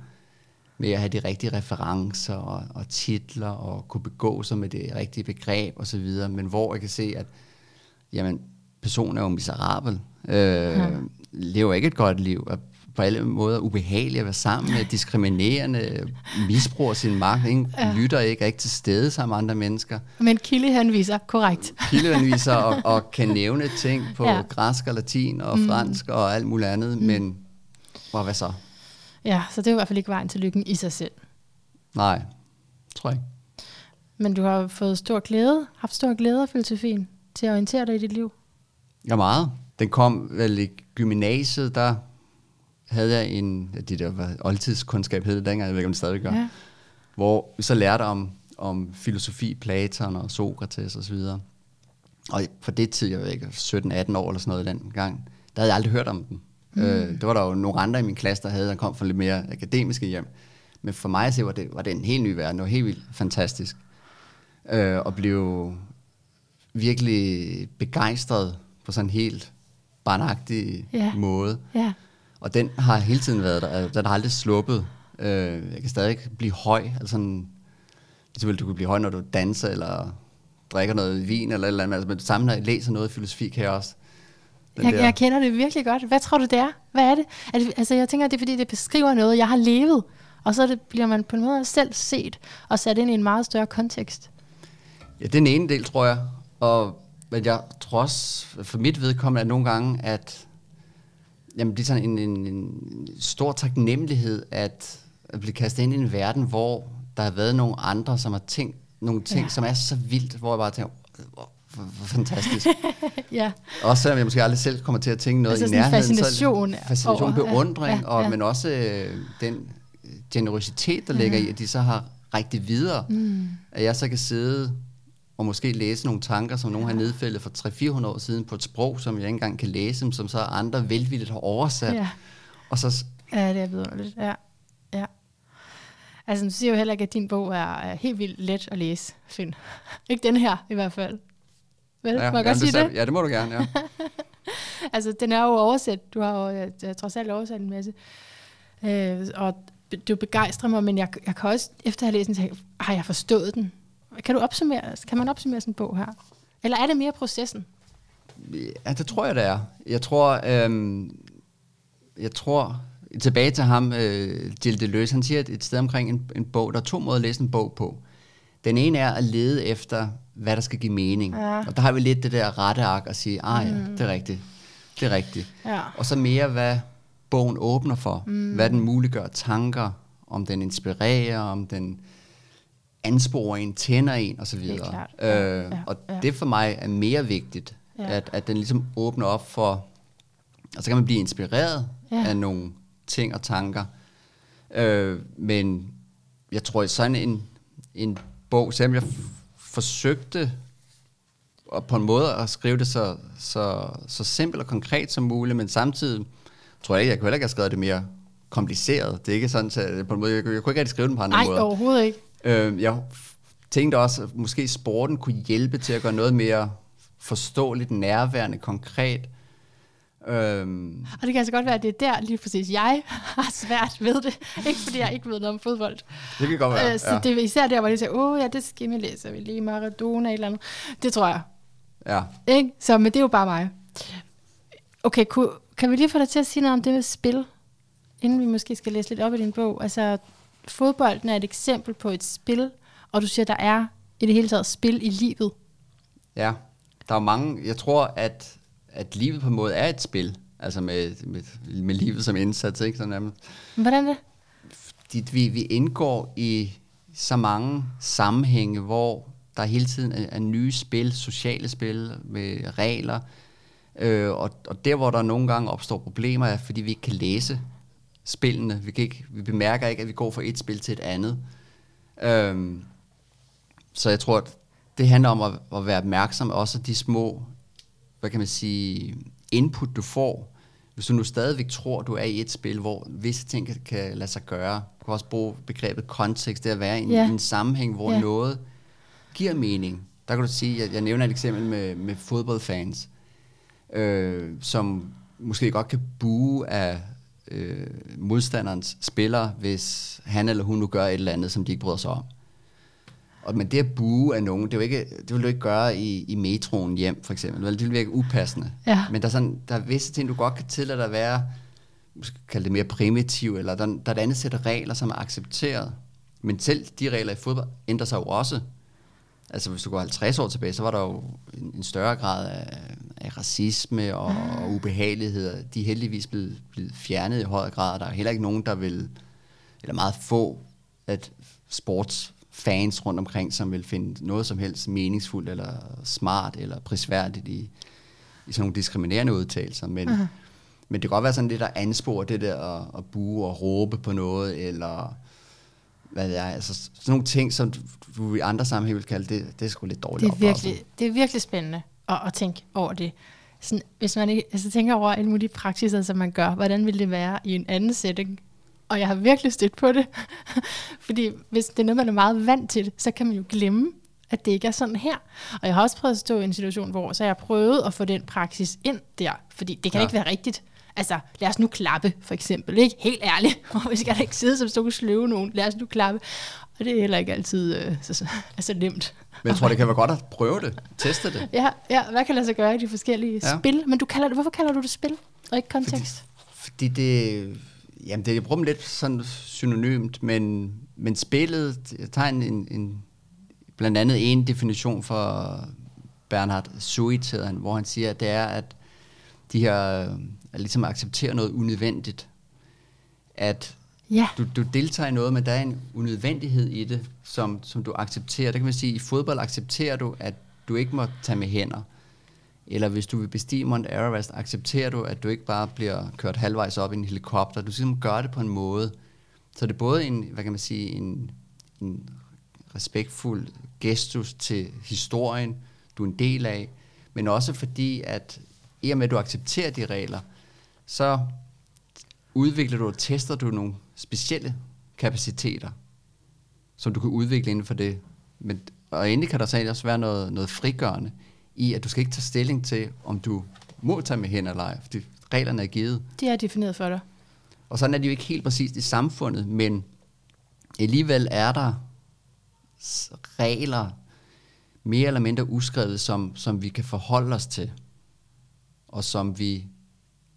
med at have de rigtige referencer og, og titler, og kunne begå sig med det rigtige begreb osv., men hvor jeg kan se, at jamen, personen er jo miserabel, øh, ja. lever ikke et godt liv, er på alle måder ubehagelig at være sammen med, diskriminerende, misbruger sin magt, ikke? Ja. lytter ikke, er ikke til stede sammen med andre mennesker. Men Kille han viser, korrekt. Kille han viser og, <laughs> og kan nævne ting på ja. græsk og latin og mm. fransk og alt muligt andet, mm. men hvad, hvad så? Ja, så det er i hvert fald ikke vejen til lykken i sig selv. Nej, tror jeg ikke. Men du har fået stor glæde, haft stor glæde af filosofien til at orientere dig i dit liv? Ja, meget. Den kom vel i gymnasiet, der havde jeg en, det der var oldtidskundskab hed det dengang, jeg ved ikke, om det stadig gør, ja. hvor vi så lærte om, om filosofi, Platon og Sokrates osv. Og, og på det tid, jeg ved ikke, 17-18 år eller sådan noget den gang, der havde jeg aldrig hørt om dem. Mm. Øh, det var der jo nogle andre i min klasse, der havde, der kom fra lidt mere akademiske hjem. Men for mig så var det, var det en helt ny verden. Det var helt vildt fantastisk. Øh, og blev virkelig begejstret på sådan en helt barnagtig yeah. måde. Yeah. Og den har hele tiden været der. Den har aldrig sluppet. Øh, jeg kan stadig blive høj. Altså sådan, ligesom du kan blive høj, når du danser, eller drikker noget vin eller et eller andet. Altså, men sammen, når jeg læser noget filosofi, kan jeg også... Jeg, jeg kender det virkelig godt. Hvad tror du, det er? Hvad er det? er det? Altså, jeg tænker, det er, fordi det beskriver noget, jeg har levet. Og så det, bliver man på en måde selv set og sat ind i en meget større kontekst. Ja, det er den ene del, tror jeg. Og men jeg tror også, for mit vedkommende, at nogle gange, at jamen, det er sådan en, en, en stor taknemmelighed, at, at blive kastet ind i en verden, hvor der har været nogle andre, som har tænkt nogle ting, ja. som er så vildt, hvor jeg bare tænker, hvor, fantastisk. <laughs> ja. Også selvom jeg måske aldrig selv kommer til at tænke noget altså i nærheden. fascination. Så, fascination, over, beundring, ja, ja, ja. Og, men også øh, den generositet, der ja. ligger i, at de så har rigtig videre. Mm. At jeg så kan sidde og måske læse nogle tanker, som nogen har nedfældet for 300-400 år siden på et sprog, som jeg ikke engang kan læse, som så andre velvilligt har oversat. Ja. Og så, ja, det er vidunderligt. Ja. ja. Altså, du siger jo heller ikke, at din bog er, er helt vildt let at læse, Finn. <laughs> ikke den her, i hvert fald. Vel? Ja, må jeg godt sige det? Ja, det må du gerne, ja. <laughs> altså, den er jo oversat. Du har jo jeg, jeg, trods alt oversat en masse. Øh, og du begejstrer mig, men jeg, jeg kan også, efter at have læst den, tænke, har jeg forstået den? Kan, du opsummere, kan man opsummere sådan en bog her? Eller er det mere processen? Ja, det tror jeg, det er. Jeg tror, øhm, jeg tror tilbage til ham, øh, Gilles Deleuze, han siger et, et sted omkring en, en bog, der er to måder at læse en bog på. Den ene er at lede efter, hvad der skal give mening. Ja. Og der har vi lidt det der rette ark at sige, ah ja, mm. det er rigtigt. Det er rigtigt. Ja. Og så mere, hvad bogen åbner for. Mm. Hvad den muliggør tanker, om den inspirerer, om den ansporer en, tænder en osv. Øh, ja, og ja. det for mig er mere vigtigt, ja. at, at den ligesom åbner op for, og så kan man blive inspireret ja. af nogle ting og tanker. Øh, men jeg tror, at sådan en, en bog, selvom jeg forsøgte og på en måde at skrive det så, så, så simpelt og konkret som muligt, men samtidig tror jeg ikke, jeg kunne heller ikke have skrevet det mere kompliceret. Det er ikke sådan, at på en måde, jeg, jeg kunne ikke rigtig skrive den på andre Nej, måder. Nej, overhovedet ikke. Øh, jeg tænkte også, at måske sporten kunne hjælpe til at gøre noget mere forståeligt, nærværende, konkret. Øhm. Og det kan altså godt være, at det er der lige præcis jeg <laughs> har svært ved det. Ikke fordi jeg ikke ved noget om fodbold. Det kan godt være, øh, Så ja. det er især der, hvor de siger, åh ja, det læse, vi lige Maradona eller andet. Det tror jeg. Ja. Ikke? Så, men det er jo bare mig. Okay, kunne, kan vi lige få dig til at sige noget om det med spil? Inden vi måske skal læse lidt op i din bog. Altså, fodbolden er et eksempel på et spil, og du siger, der er i det hele taget spil i livet. Ja, der er mange, jeg tror, at, at livet på en måde er et spil, altså med, med, med livet som indsats, ikke? Sådan Hvordan det? Fordi vi, vi indgår i så mange sammenhænge, hvor der hele tiden er, er nye spil, sociale spil med regler, øh, og, og der, hvor der nogle gange opstår problemer, er, fordi vi ikke kan læse spillene. Vi, kan ikke, vi bemærker ikke, at vi går fra et spil til et andet. Øhm, så jeg tror, at det handler om at, at være opmærksom også de små, hvad kan man sige, input du får. Hvis du nu stadigvæk tror, du er i et spil, hvor visse ting kan, kan lade sig gøre. Du kan også bruge begrebet kontekst, det at være i en, yeah. en sammenhæng, hvor yeah. noget giver mening. Der kan du sige, jeg, jeg nævner et eksempel med, med fodboldfans, øh, som måske godt kan bue af øh, modstanderens spiller, hvis han eller hun nu gør et eller andet, som de ikke bryder sig om. Og, men det at bue af nogen, det, er jo ikke, det vil du ikke gøre i, i metroen hjem, for eksempel. Det vil virke upassende. Ja. Men der er, sådan, der er visse ting, du godt kan tillade dig at være, måske kalde det mere primitiv, eller der, der er et andet sæt regler, som er accepteret. Men selv de regler i fodbold ændrer sig jo også. Altså hvis du går 50 år tilbage, så var der jo en, en større grad af, af racisme og, ah. og ubehageligheder. De er heldigvis blevet, blevet fjernet i højere grad. Der er heller ikke nogen, der vil, eller meget få, at sportsfans rundt omkring, som vil finde noget som helst meningsfuldt, eller smart, eller prisværdigt i, i sådan nogle diskriminerende udtalelser. Men, uh-huh. men det kan godt være sådan lidt at anspore det der at, at bue og råbe på noget, eller hvad det er, altså sådan nogle ting, som du, i andre sammenhæng vil kalde, det, det er sgu lidt dårligt det er virkelig, Det er virkelig spændende at, at tænke over det. Sådan, hvis man ikke, altså, tænker over alle mulige praksiser, som man gør, hvordan vil det være i en anden setting? Og jeg har virkelig stødt på det. <laughs> Fordi hvis det er noget, man er meget vant til, så kan man jo glemme, at det ikke er sådan her. Og jeg har også prøvet at stå i en situation, hvor så jeg prøvet at få den praksis ind der, fordi det kan ja. ikke være rigtigt. Altså, lad os nu klappe, for eksempel. Ikke? Helt ærligt. <laughs> Og vi skal da ikke sidde som og sløve nogen. Lad os nu klappe. Og det er heller ikke altid øh, så, så, altså nemt Men jeg tror, det kan være godt at <laughs> prøve det, teste det. Ja, ja hvad kan lade sig gøre i de forskellige ja. spil? Men du kalder det, hvorfor kalder du det spil, og ikke kontekst? Fordi, fordi det, jamen det er lidt sådan synonymt, men, men spillet, jeg tager en, en, en, blandt andet en definition for Bernhard Suit, han, hvor han siger, at det er, at de her, at ligesom accepterer noget unødvendigt. At Ja. Du, du deltager i noget, men der er en unødvendighed i det, som, som du accepterer. Det kan man sige, i fodbold accepterer du, at du ikke må tage med hænder. Eller hvis du vil bestige Mount Everest, accepterer du, at du ikke bare bliver kørt halvvejs op i en helikopter. Du skal ligesom gør det på en måde. Så det er både en, hvad kan man sige, en, en respektfuld gestus til historien, du er en del af, men også fordi, at i og med, at du accepterer de regler, så udvikler du og tester du nogle specielle kapaciteter, som du kan udvikle inden for det. Men, og endelig kan der så også være noget, noget frigørende i, at du skal ikke tage stilling til, om du må tage med hen eller ej, fordi reglerne er givet. De er defineret for dig. Og sådan er det jo ikke helt præcist i samfundet, men alligevel er der regler, mere eller mindre uskrevet, som, som vi kan forholde os til, og som vi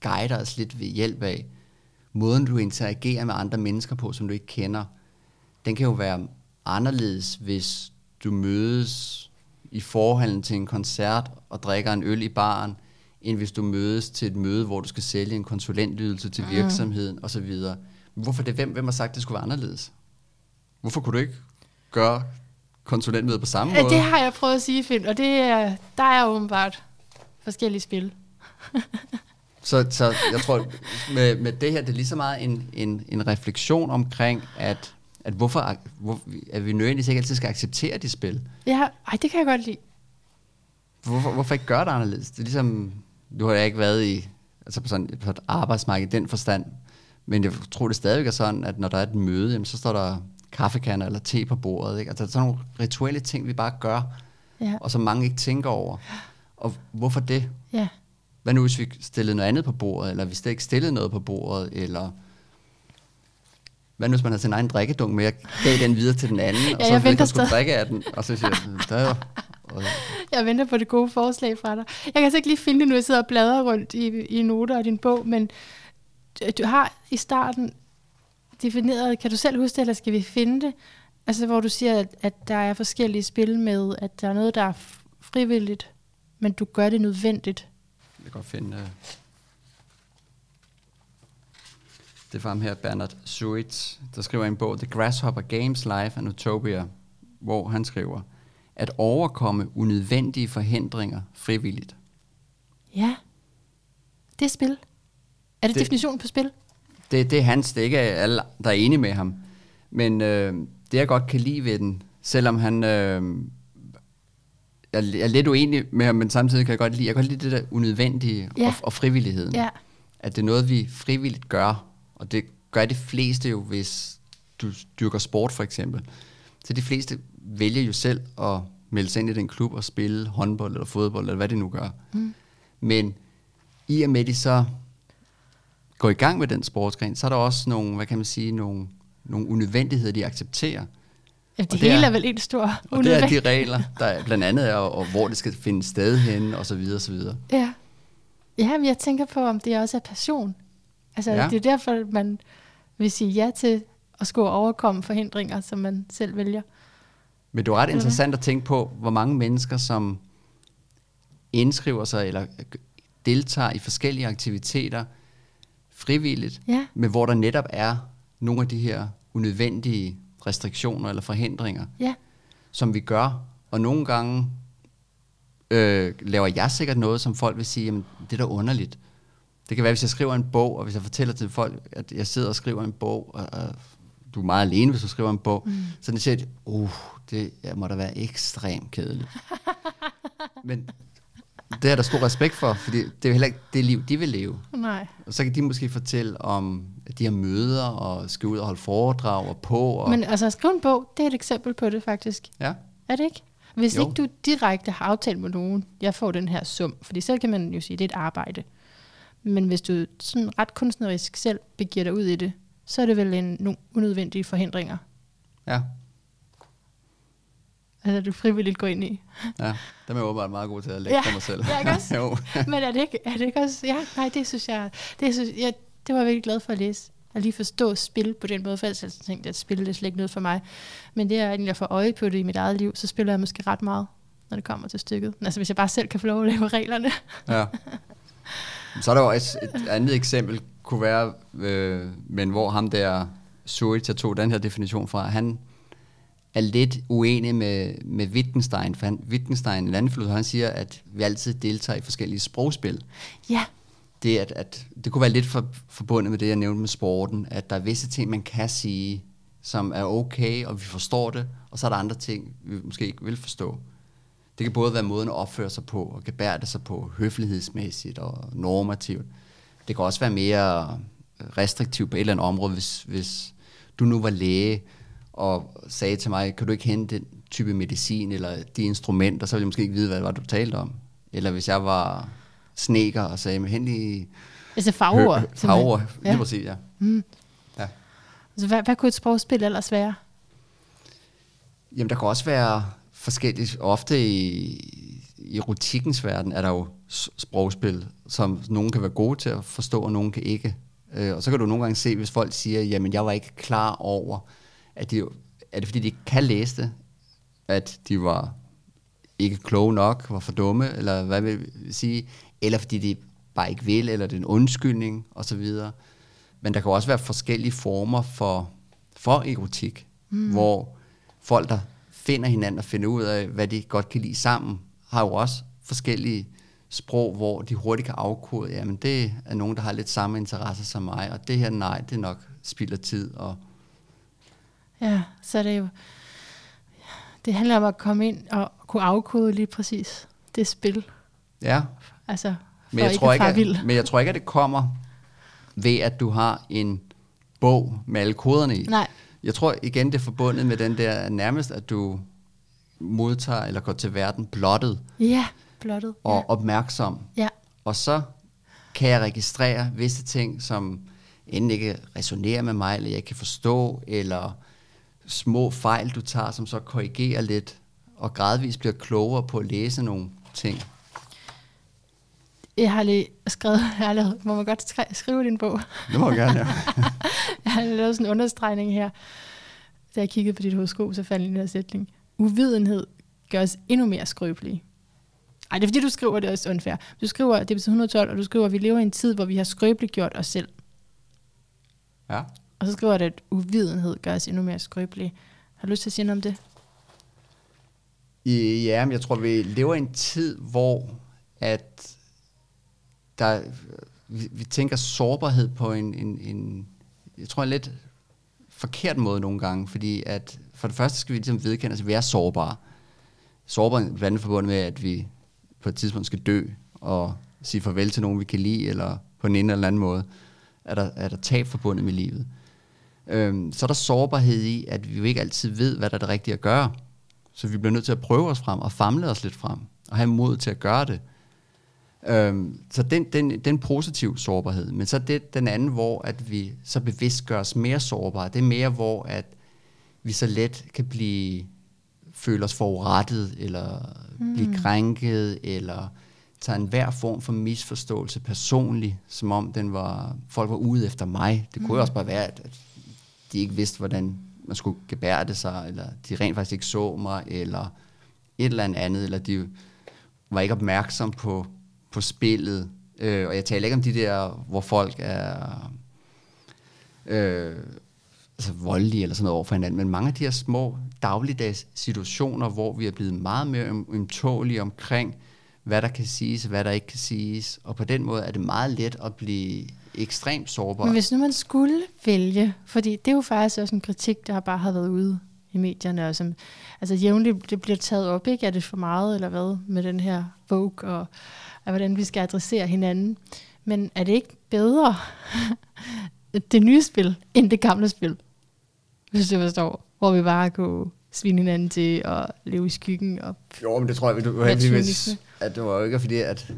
guider os lidt ved hjælp af måden, du interagerer med andre mennesker på, som du ikke kender, den kan jo være anderledes, hvis du mødes i forhallen til en koncert og drikker en øl i baren, end hvis du mødes til et møde, hvor du skal sælge en konsulentydelse til mm. virksomheden osv. Hvorfor det? Hvem, hvem har sagt, det skulle være anderledes? Hvorfor kunne du ikke gøre konsulentmødet på samme måde? Det har jeg prøvet at sige, Finn, og det er, der er åbenbart forskellige spil. <laughs> Så, så jeg tror, med, med det her, det er lige så meget en, en, en refleksion omkring, at, at hvorfor hvor, at vi nødvendigvis ikke altid skal acceptere de spil. Ja, ej, det kan jeg godt lide. Hvorfor, hvorfor ikke gøre det anderledes? Det er ligesom, du har ikke været i, altså på, sådan, på et arbejdsmarked i den forstand, men jeg tror det stadigvæk er sådan, at når der er et møde, jamen, så står der kaffekanner eller te på bordet. Ikke? Altså, der er sådan nogle rituelle ting, vi bare gør, ja. og som mange ikke tænker over. Og hvorfor det? Ja. Hvad nu, hvis vi stillede noget andet på bordet, eller hvis det ikke stillede noget på bordet, eller hvad hvis man har sin egen drikkedunk med, jeg gav den videre til den anden, ja, og så jeg ikke skulle drikke af den, og så siger jeg, der og, jeg venter på det gode forslag fra dig. Jeg kan altså ikke lige finde det nu, jeg sidder og bladrer rundt i, i noter af din bog, men du har i starten defineret, kan du selv huske det, eller skal vi finde det? Altså, hvor du siger, at, at der er forskellige spil med, at der er noget, der er frivilligt, men du gør det nødvendigt kan godt finde... Uh, det er ham her, Bernard Suitz, der skriver en bog, The Grasshopper Games Life and Utopia, hvor han skriver, at overkomme unødvendige forhindringer frivilligt. Ja, det er spil. Er det, det definitionen på spil? Det, det er hans, det er ikke alle, der er enige med ham. Men øh, det jeg godt kan lide ved den, selvom han øh, jeg er lidt uenig med ham, men samtidig kan jeg godt lide, jeg kan godt lide det der unødvendige ja. og, og frivilligheden. Ja. At det er noget, vi frivilligt gør, og det gør de fleste jo, hvis du dyrker sport for eksempel. Så de fleste vælger jo selv at melde sig ind i den klub og spille håndbold eller fodbold, eller hvad de nu gør. Mm. Men i og med, at de så går i gang med den sportsgren, så er der også nogle, hvad kan man sige, nogle, nogle unødvendigheder, de accepterer. Ja, det, hele er, er vel en stor Og det er de regler, der blandt andet er, og hvor det skal finde sted hen, og så videre, og så videre. Ja. Ja, men jeg tænker på, om det også er passion. Altså, ja. det er derfor, man vil sige ja til at skulle overkomme forhindringer, som man selv vælger. Men det er ret interessant at tænke på, hvor mange mennesker, som indskriver sig eller deltager i forskellige aktiviteter frivilligt, ja. men hvor der netop er nogle af de her unødvendige restriktioner eller forhindringer, ja. som vi gør. Og nogle gange øh, laver jeg sikkert noget, som folk vil sige, jamen, det er da underligt. Det kan være, hvis jeg skriver en bog, og hvis jeg fortæller til folk, at jeg sidder og skriver en bog, og, og du er meget alene, hvis du skriver en bog, mm. så de siger, uh, det må da være ekstremt kedeligt. <laughs> Men det er der stor respekt for, fordi det er heller ikke det liv, de vil leve. Nej. Og så kan de måske fortælle om de her møder, og skal ud og holde foredrag og på. Og Men altså at skrive en bog, det er et eksempel på det faktisk. Ja. Er det ikke? Hvis jo. ikke du direkte har aftalt med nogen, jeg får den her sum, fordi så kan man jo sige, det er et arbejde. Men hvis du sådan ret kunstnerisk selv begiver dig ud i det, så er det vel en, nogle unødvendige forhindringer. Ja. Altså, du frivilligt går ind i. Ja, dem er jeg åbenbart meget god til at lægge Ja, for mig selv. ja, ikke også? <laughs> jo. Men er det ikke, er det ikke også... Ja, nej, det synes jeg... Det, synes, jeg, det var jeg virkelig glad for at læse. At lige forstå spil på den måde, for jeg tænkt, at spil det er slet ikke noget for mig. Men det er egentlig at få øje på det i mit eget liv, så spiller jeg måske ret meget, når det kommer til stykket. Altså hvis jeg bare selv kan få lov at lave reglerne. Ja. <laughs> Så er der jo et, et andet eksempel, kunne være, øh, men hvor ham der, Zurich, jeg tog den her definition fra, han er lidt uenig med, med Wittgenstein, for han, Wittgenstein, en anden filosof, han siger, at vi altid deltager i forskellige sprogspil. Ja, Det, at, at, det kunne være lidt for, forbundet med det, jeg nævnte med sporten, at der er visse ting, man kan sige, som er okay, og vi forstår det, og så er der andre ting, vi måske ikke vil forstå. Det kan både være måden at opføre sig på, og gebærde sig på, høflighedsmæssigt og normativt. Det kan også være mere restriktivt på et eller andet område, hvis, hvis du nu var læge, og sagde til mig, kan du ikke hente den type medicin, eller de instrumenter, så ville jeg måske ikke vide, hvad det var, du talte om. Eller hvis jeg var sneker og sagde, hent lige altså fagord. Hø- simpelthen. lige præcis, ja. Mm. ja. Altså, hvad, hvad kunne et sprogspil ellers være? Jamen, der kan også være forskellige, ofte i, i erotikkens verden er der jo sprogspil, som nogen kan være gode til at forstå, og nogen kan ikke. Øh, og så kan du nogle gange se, hvis folk siger, jamen, jeg var ikke klar over, at de, er det fordi, de ikke kan læse det, at de var ikke kloge nok, var for dumme, eller hvad vil sige, eller fordi de bare ikke vil, eller det er en undskyldning, osv. Men der kan også være forskellige former for, for erotik, mm. hvor folk, der finder hinanden og finder ud af, hvad de godt kan lide sammen, har jo også forskellige sprog, hvor de hurtigt kan afkode, jamen det er nogen, der har lidt samme interesser som mig, og det her nej, det er nok spild af tid. Og, Ja, så er det jo... Det handler om at komme ind og kunne afkode lige præcis det spil. ja, Altså, men jeg, ikke tror ikke, at, men jeg tror ikke, at det kommer ved, at du har en bog med alle koderne i. Nej, Jeg tror igen, det er forbundet med den der nærmest, at du modtager eller går til verden blottet ja, blottet. og opmærksom. Ja. Og så kan jeg registrere visse ting, som enten ikke resonerer med mig, eller jeg kan forstå, eller små fejl, du tager, som så korrigerer lidt, og gradvist bliver klogere på at læse nogle ting. Jeg har lige skrevet, <laughs> jeg har lavet, må man godt skri- skrive din bog? Det må jeg gerne, ja. <laughs> Jeg har lavet sådan en understregning her. Da jeg kiggede på dit horoskop, så fandt jeg den her sætning. Uvidenhed gør os endnu mere skrøbelige. Ej, det er fordi, du skriver det er også unfair. Du skriver, det er på side 112, og du skriver, at vi lever i en tid, hvor vi har skrøbeligt gjort os selv. ja. Og så skriver det, at uvidenhed gør os endnu mere skrøbelige. Har du lyst til at sige noget om det? I, ja, men jeg tror, vi lever i en tid, hvor at der, vi, vi tænker sårbarhed på en, en, en, jeg tror en lidt forkert måde nogle gange, fordi at for det første skal vi ligesom vedkende os, at vi er sårbare. Sårbare er blandt forbundet med, at vi på et tidspunkt skal dø og sige farvel til nogen, vi kan lide, eller på en ene eller anden måde er der, er der tab forbundet med livet. Øhm, så er der sårbarhed i, at vi jo ikke altid ved, hvad der er det rigtige at gøre. Så vi bliver nødt til at prøve os frem og famle os lidt frem og have mod til at gøre det. Øhm, så den, den, den positiv sårbarhed. Men så det den anden, hvor at vi så bevidst gør os mere sårbare. Det er mere, hvor at vi så let kan blive føle os forurettet, eller mm. blive krænket, eller tager en hver form for misforståelse personligt, som om den var, folk var ude efter mig. Det kunne mm. også bare være, at, at de ikke vidste, hvordan man skulle gebærde sig, eller de rent faktisk ikke så mig, eller et eller andet, eller de var ikke opmærksom på, på spillet. Øh, og jeg taler ikke om de der, hvor folk er øh, altså voldelige eller sådan noget over for hinanden, men mange af de her små dagligdags situationer, hvor vi er blevet meget mere øm- ømtålige omkring, hvad der kan siges, og hvad der ikke kan siges. Og på den måde er det meget let at blive ekstremt sårbar. Men hvis nu man skulle vælge, fordi det er jo faktisk også en kritik, der bare har været ude i medierne, og som altså jævnligt det bliver taget op, ikke? Er det for meget, eller hvad, med den her Vogue, og, og hvordan vi skal adressere hinanden. Men er det ikke bedre, <laughs> det nye spil, end det gamle spil? Hvis du forstår, hvor vi bare kunne svine hinanden til og leve i skyggen. Og Jo, men det tror jeg, du, heldigvis, at det var jo ikke fordi, at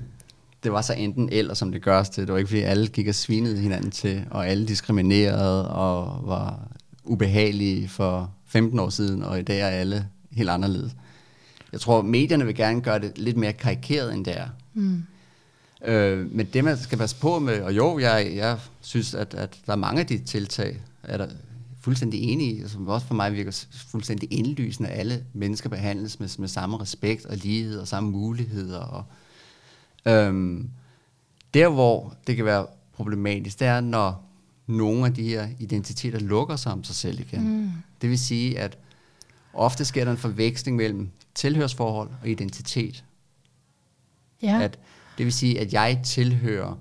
det var så enten eller, som det gørs til. Det var ikke fordi, alle gik og svinede hinanden til, og alle diskriminerede og var ubehagelige for 15 år siden, og i dag er alle helt anderledes. Jeg tror, medierne vil gerne gøre det lidt mere karikeret, end det er. Mm. Øh, men det, man skal passe på med, og jo, jeg, jeg synes, at, at der er mange af de tiltag, er der fuldstændig enig i, som også for mig virker fuldstændig indlysende, at alle mennesker behandles med, med samme respekt og lighed og samme muligheder. Og, øhm, der, hvor det kan være problematisk, det er, når nogle af de her identiteter lukker sig om sig selv igen. Mm. Det vil sige, at ofte sker der en forveksling mellem tilhørsforhold og identitet. Ja. At, det vil sige, at jeg tilhører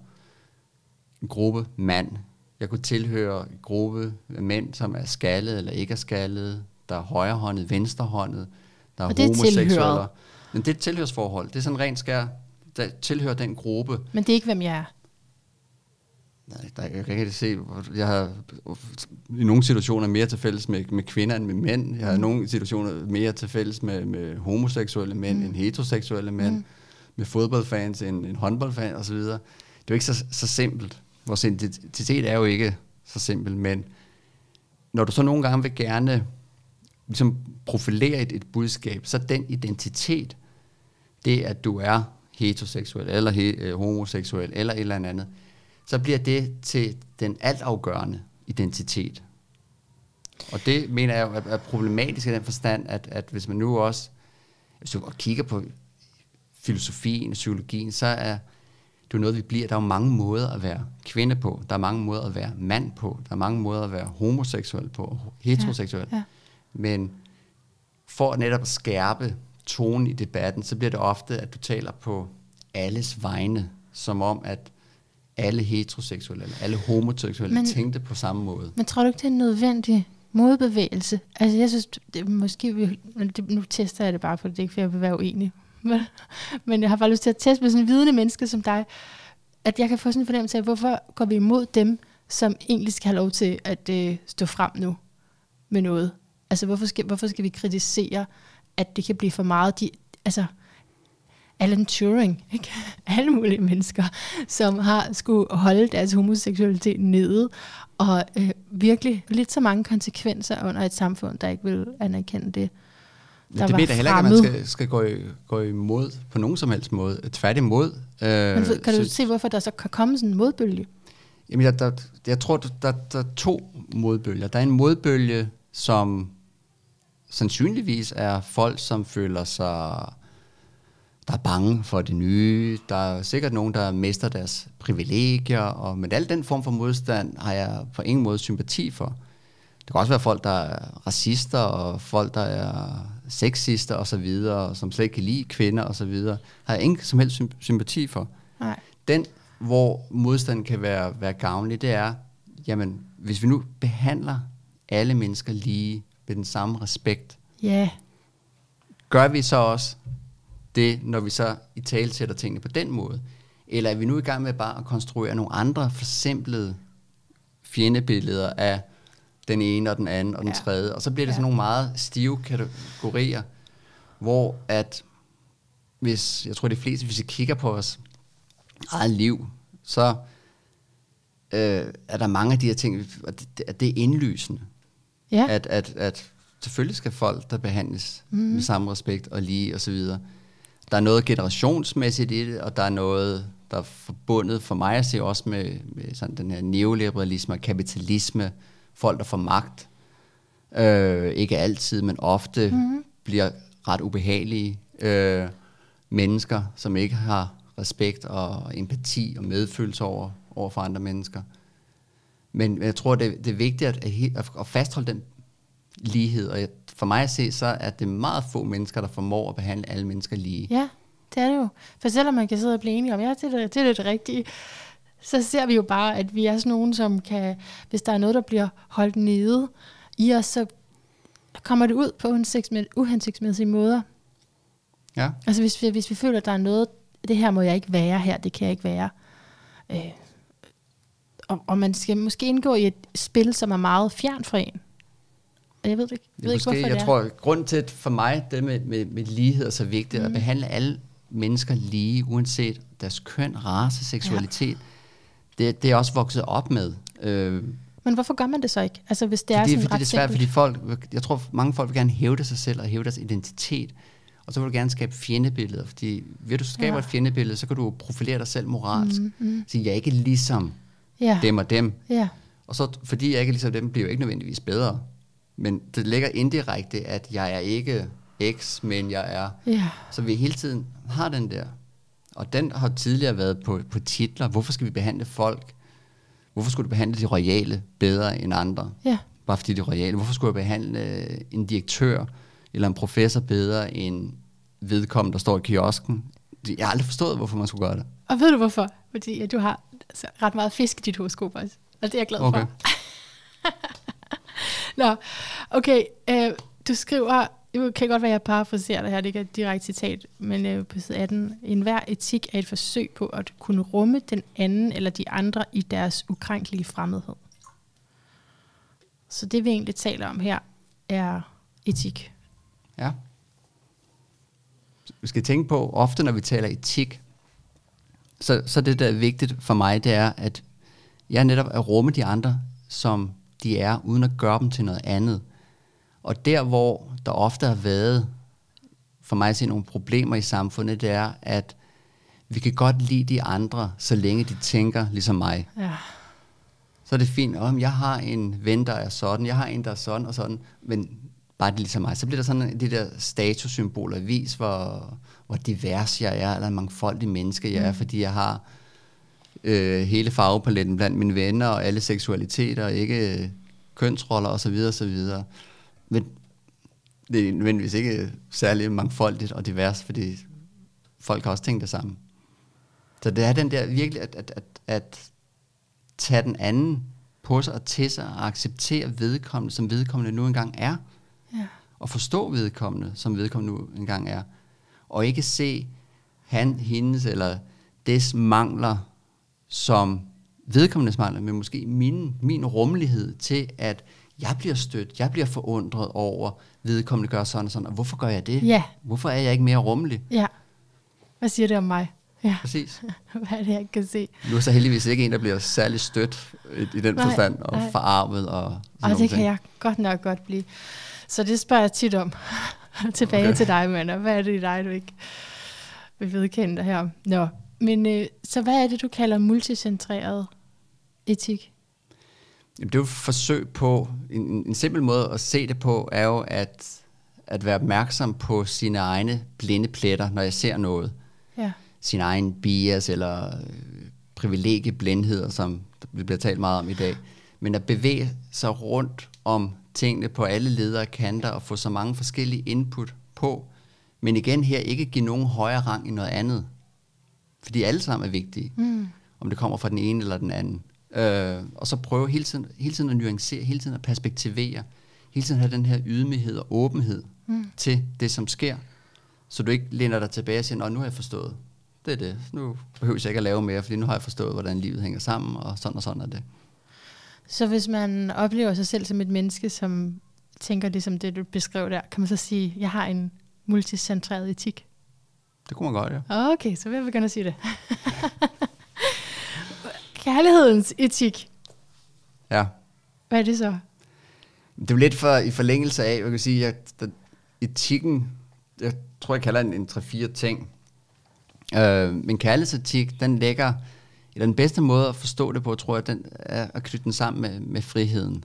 en gruppe mand. Jeg kunne tilhøre en gruppe mænd, som er skaldet eller ikke er skaldet. Der er højrehåndet, venstrehåndet. Der er, og det er homoseksuelle. Men det er et tilhørsforhold. Det er sådan rent skær, der tilhører den gruppe. Men det er ikke, hvem jeg er. Nej, der, jeg kan ikke se, jeg har i nogle situationer mere til fælles med, med kvinder end med mænd. Jeg har mm. i nogle situationer mere til fælles med, med homoseksuelle mænd mm. end heteroseksuelle mænd. Mm. Med fodboldfans end, end håndboldfans osv. Det er jo ikke så, så simpelt. Vores identitet er jo ikke så simpelt, men når du så nogle gange vil gerne ligesom profilere et, et budskab, så den identitet, det at du er heteroseksuel, eller he, øh, homoseksuel, eller et eller andet, så bliver det til den altafgørende identitet. Og det mener jeg er problematisk i den forstand, at, at hvis man nu også hvis du kigger på filosofien og psykologien, så er det jo noget, vi bliver. Der er jo mange måder at være kvinde på. Der er mange måder at være mand på. Der er mange måder at være homoseksuel på, heteroseksuel. Ja, ja. Men for netop at skærpe tonen i debatten, så bliver det ofte, at du taler på alles vegne, som om, at alle heteroseksuelle, eller alle homoseksuelle men, tænkte på samme måde. Men tror du ikke, det er en nødvendig modbevægelse? Altså jeg synes, det, måske, vi, det, nu tester jeg det bare, for det er ikke, for jeg vil være uenig. Men, men jeg har bare lyst til at teste med sådan en vidende menneske som dig, at jeg kan få sådan en fornemmelse af, hvorfor går vi imod dem, som egentlig skal have lov til at øh, stå frem nu med noget? Altså hvorfor skal, hvorfor skal vi kritisere, at det kan blive for meget? De, altså, Alan Turing, ikke? <laughs> alle mulige mennesker, som har skulle holde deres homoseksualitet nede, og øh, virkelig lidt så mange konsekvenser under et samfund, der ikke vil anerkende det. Men det mener heller ikke, at man skal, skal gå, i, gå imod på nogen som helst måde. Tværtimod. Øh, Men kan du så, se, hvorfor der så kan komme sådan en modbølge? Jamen, jeg, der, jeg tror, der, der, der er to modbølger. Der er en modbølge, som sandsynligvis er folk, som føler sig der er bange for det nye. Der er sikkert nogen, der mister deres privilegier, og med al den form for modstand har jeg på ingen måde sympati for. Det kan også være folk, der er racister, og folk, der er sexister og så videre, som slet ikke kan lide kvinder og så videre, har jeg ingen som helst sympati for. Nej. Den, hvor modstand kan være, være gavnlig, det er, jamen, hvis vi nu behandler alle mennesker lige med den samme respekt, yeah. gør vi så også det, når vi så i tale sætter tingene på den måde? Eller er vi nu i gang med bare at konstruere nogle andre forsimplede fjendebilleder af den ene og den anden og den ja. tredje, og så bliver det ja. sådan nogle meget stive kategorier, hvor at, hvis, jeg tror de fleste, hvis vi kigger på vores eget liv, så øh, er der mange af de her ting, at det, at det er indlysende. Ja. At, at, at selvfølgelig skal folk, der behandles mm. med samme respekt og lige og så videre, der er noget generationsmæssigt i det, og der er noget, der er forbundet for mig at se også med, med sådan den her neoliberalisme og kapitalisme, folk der får magt, øh, ikke altid, men ofte mm-hmm. bliver ret ubehagelige øh, mennesker, som ikke har respekt og empati og medfølelse over, over for andre mennesker. Men jeg tror, det, det er vigtigt at, at, at fastholde den lighed, og for mig at se, så er det meget få mennesker, der formår at behandle alle mennesker lige. Ja, det er det jo. For selvom man kan sidde og blive enige om, ja, det er det, det, er det rigtige, så ser vi jo bare, at vi er sådan nogen, som kan, hvis der er noget, der bliver holdt nede i os, så kommer det ud på uhensigtsmæssige måder. Ja. Altså hvis vi, hvis vi føler, at der er noget, det her må jeg ikke være her, det kan jeg ikke være. Øh, og, og man skal måske indgå i et spil, som er meget fjern fra en. Jeg ved, det, jeg ved måske, ikke, hvorfor Jeg det er. tror, grund til, at for mig, det med, med, med lighed er så vigtigt, mm. at behandle alle mennesker lige, uanset deres køn, race, seksualitet. Ja. Det, det er også vokset op med. Øh, men hvorfor gør man det så ikke? Altså, hvis det er, er sådan fordi det er svært, fordi folk, jeg tror, mange folk vil gerne hævde sig selv og hæve deres identitet. og så vil du gerne skabe fjendebilleder, fordi ved du skaber ja. et fjendebillede, så kan du profilere dig selv moralsk. Mm, mm. Så jeg er ikke ligesom ja. dem og dem. Ja. Og så, fordi jeg ikke er ligesom dem, bliver jeg ikke nødvendigvis bedre. Men det ligger indirekte, at jeg er ikke X, men jeg er. Ja. Så vi hele tiden har den der. Og den har tidligere været på, på titler. Hvorfor skal vi behandle folk? Hvorfor skulle du behandle de royale bedre end andre? Ja. Bare fordi de er royale. Hvorfor skulle jeg behandle en direktør eller en professor bedre end vedkommende, der står i kiosken? Jeg har aldrig forstået, hvorfor man skulle gøre det. Og ved du hvorfor? Fordi at du har altså, ret meget fisk i dit horoskop også. Og det er jeg glad okay. for. <laughs> Nå, okay. Øh, du skriver, det kan godt være, at jeg parafraserer det her, det er ikke et direkte citat, men øh, på side 18. En hver etik er et forsøg på at kunne rumme den anden eller de andre i deres ukrænkelige fremmedhed. Så det vi egentlig taler om her, er etik. Ja. Vi skal tænke på, ofte når vi taler etik, så, så det, der er vigtigt for mig, det er, at jeg netop er rumme de andre, som de er, uden at gøre dem til noget andet. Og der, hvor der ofte har været, for mig at se, nogle problemer i samfundet, det er, at vi kan godt lide de andre, så længe de tænker ligesom mig. Ja. Så er det fint, om jeg har en ven, der er sådan, jeg har en, der er sådan og sådan, men bare det ligesom mig. Så bliver der sådan de der statussymboler, vis hvor, hvor divers jeg er, eller mangfoldig menneske jeg er, mm. fordi jeg har øh, hele farvepaletten blandt mine venner, og alle seksualiteter, ikke øh, kønsroller osv. osv. Men det er nødvendigvis ikke særlig mangfoldigt og divers, fordi folk har også tænkt det samme. Så det er den der virkelig, at, at, at, at tage den anden på sig og til sig og acceptere vedkommende, som vedkommende nu engang er. Ja. Og forstå vedkommende, som vedkommende nu engang er. Og ikke se han, hendes eller des mangler som vedkommendes mangler, men måske min, min rummelighed til, at jeg bliver stødt, jeg bliver forundret over, vedkommende gør sådan og sådan, og hvorfor gør jeg det? Ja. Hvorfor er jeg ikke mere rummelig? Ja. Hvad siger det om mig? Ja. Præcis. <laughs> Hvad er det, jeg kan se? Nu er så heldigvis ikke en, der bliver særlig stødt i, i den nej, forstand, og nej. forarvet. Og, og det ting. kan jeg godt nok godt blive. Så det spørger jeg tit om. <laughs> Tilbage okay. til dig, Manna. Hvad er det i dig, du ikke vil vedkende dig her? Nå, men øh, så hvad er det, du kalder multicentreret etik? Jamen, det er jo et forsøg på, en, en simpel måde at se det på, er jo at, at være opmærksom på sine egne blinde pletter, når jeg ser noget. Ja. Sin egen bias eller øh, privilegieblindheder, som vi bliver talt meget om i dag. Men at bevæge sig rundt om tingene på alle ledere kanter og få så mange forskellige input på. Men igen her ikke give nogen højere rang i noget andet. Fordi alle sammen er vigtige. Mm. Om det kommer fra den ene eller den anden. Øh, og så prøve hele tiden, hele tiden at nuancere, hele tiden at perspektivere, hele tiden have den her ydmyghed og åbenhed mm. til det, som sker, så du ikke læner dig tilbage og siger, nu har jeg forstået. Det er det. Nu behøver jeg ikke at lave mere, fordi nu har jeg forstået, hvordan livet hænger sammen, og sådan og sådan er det. Så hvis man oplever sig selv som et menneske, som tænker det som det, du beskrev der, kan man så sige, jeg har en multicentreret etik? Det kunne man godt, ja. Okay, så vil jeg begynde at sige det. <laughs> Kærlighedens etik. Ja. Hvad er det så? Det er lidt for, i forlængelse af, jeg kan sige, at der, etikken, jeg tror, jeg kalder den en 3-4 ting. Øh, men kærlighedsetik, den lægger, eller den bedste måde at forstå det på, tror jeg, den er at knytte den sammen med, med friheden.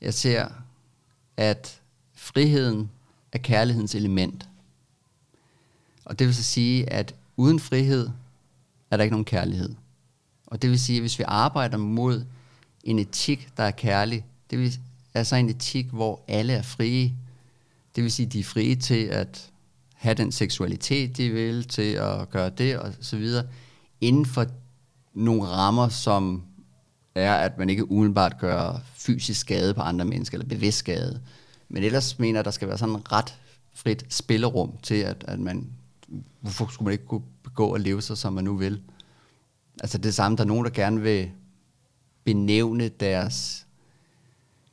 Jeg ser, at friheden er kærlighedens element. Og det vil så sige, at uden frihed er der ikke nogen kærlighed. Og det vil sige, at hvis vi arbejder mod en etik, der er kærlig, det vil, altså en etik, hvor alle er frie. Det vil sige, at de er frie til at have den seksualitet, de vil, til at gøre det og så videre, inden for nogle rammer, som er, at man ikke umiddelbart gør fysisk skade på andre mennesker, eller bevidst skade. Men ellers mener jeg, at der skal være sådan en ret frit spillerum til, at, at man, hvorfor skulle man ikke kunne begå og leve sig, som man nu vil? Altså det samme, der er nogen, der gerne vil benævne deres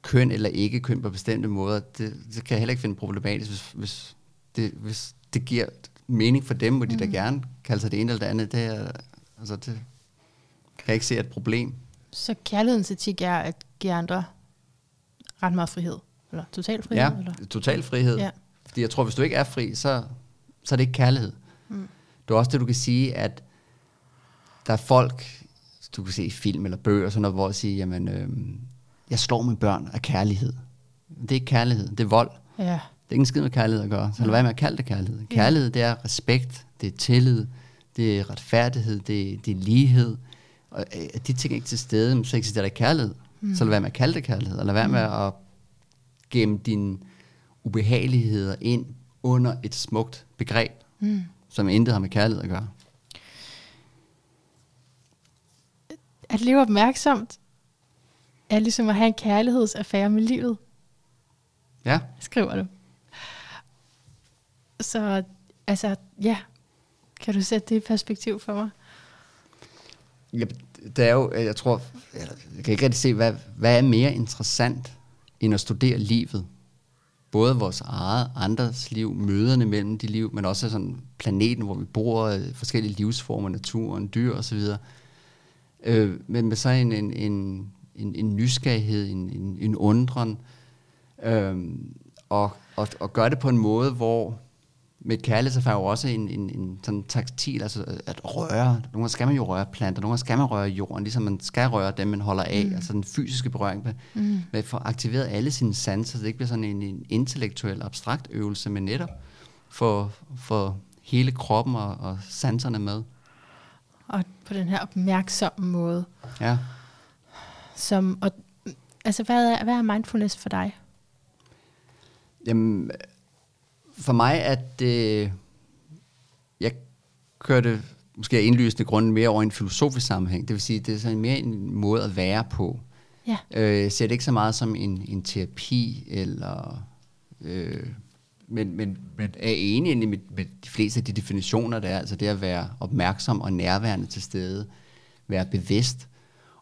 køn eller ikke køn på bestemte måder. Det, det kan jeg heller ikke finde problematisk, hvis, hvis, det, hvis det giver mening for dem, hvor de mm. da gerne kalder sig det ene eller det andet. Det, er, altså det kan jeg ikke se et problem. Så kærlighedens etik er at give andre ret meget frihed? Eller total frihed? Ja, eller? total frihed. Ja. Fordi jeg tror, hvis du ikke er fri, så, så er det ikke kærlighed. Mm. Det er også det, du kan sige, at der er folk, du kan se i film eller bøger, sådan noget, hvor de siger, jamen, øh, jeg slår mine børn af kærlighed. Det er ikke kærlighed, det er vold. Ja. Det er ikke en skid med kærlighed at gøre. Så lad være med at kalde det kærlighed. Kærlighed, det er respekt, det er tillid, det er retfærdighed, det er, det er lighed. Og øh, er de ting ikke til stede, så eksisterer der ikke kærlighed. Mm. Så lad være med at kalde det kærlighed, og lad være med at gemme dine ubehageligheder ind under et smukt begreb, mm. som intet har med kærlighed at gøre. At leve opmærksomt er ligesom at have en kærlighedsaffære med livet, Ja, skriver du. Så altså, ja, kan du sætte det i perspektiv for mig? ja det er jo, jeg tror, jeg kan ikke rigtig se, hvad, hvad er mere interessant, end at studere livet. Både vores eget, andres liv, møderne mellem de liv, men også sådan planeten, hvor vi bor, øh, forskellige livsformer, naturen, dyr osv. Øh, men med så en, en, en, en, en nysgerrighed, en, en, en undren, øh, og, og, og gøre det på en måde, hvor med kærlighedsaffære er jo også en, en, en sådan taktil, altså at røre. Nogle gange skal man jo røre planter, nogle gange skal man røre jorden, ligesom man skal røre dem, man holder af, mm. altså den fysiske berøring mm. at få aktiveret alle sine sanser, så det ikke bliver sådan en, en intellektuel, abstrakt øvelse, men netop for, for hele kroppen og, og sanserne med. På den her opmærksomme måde. Ja. Som, og, altså, hvad er, hvad er mindfulness for dig? Jamen, for mig at det... Jeg kørte måske af indlysende grund mere over en filosofisk sammenhæng. Det vil sige, det er sådan mere en måde at være på. Ja. Øh, jeg ser det ikke så meget som en, en terapi, eller... Øh, men, men, men er enig med, med de fleste af de definitioner, der er. Altså det at være opmærksom og nærværende til stede. Være bevidst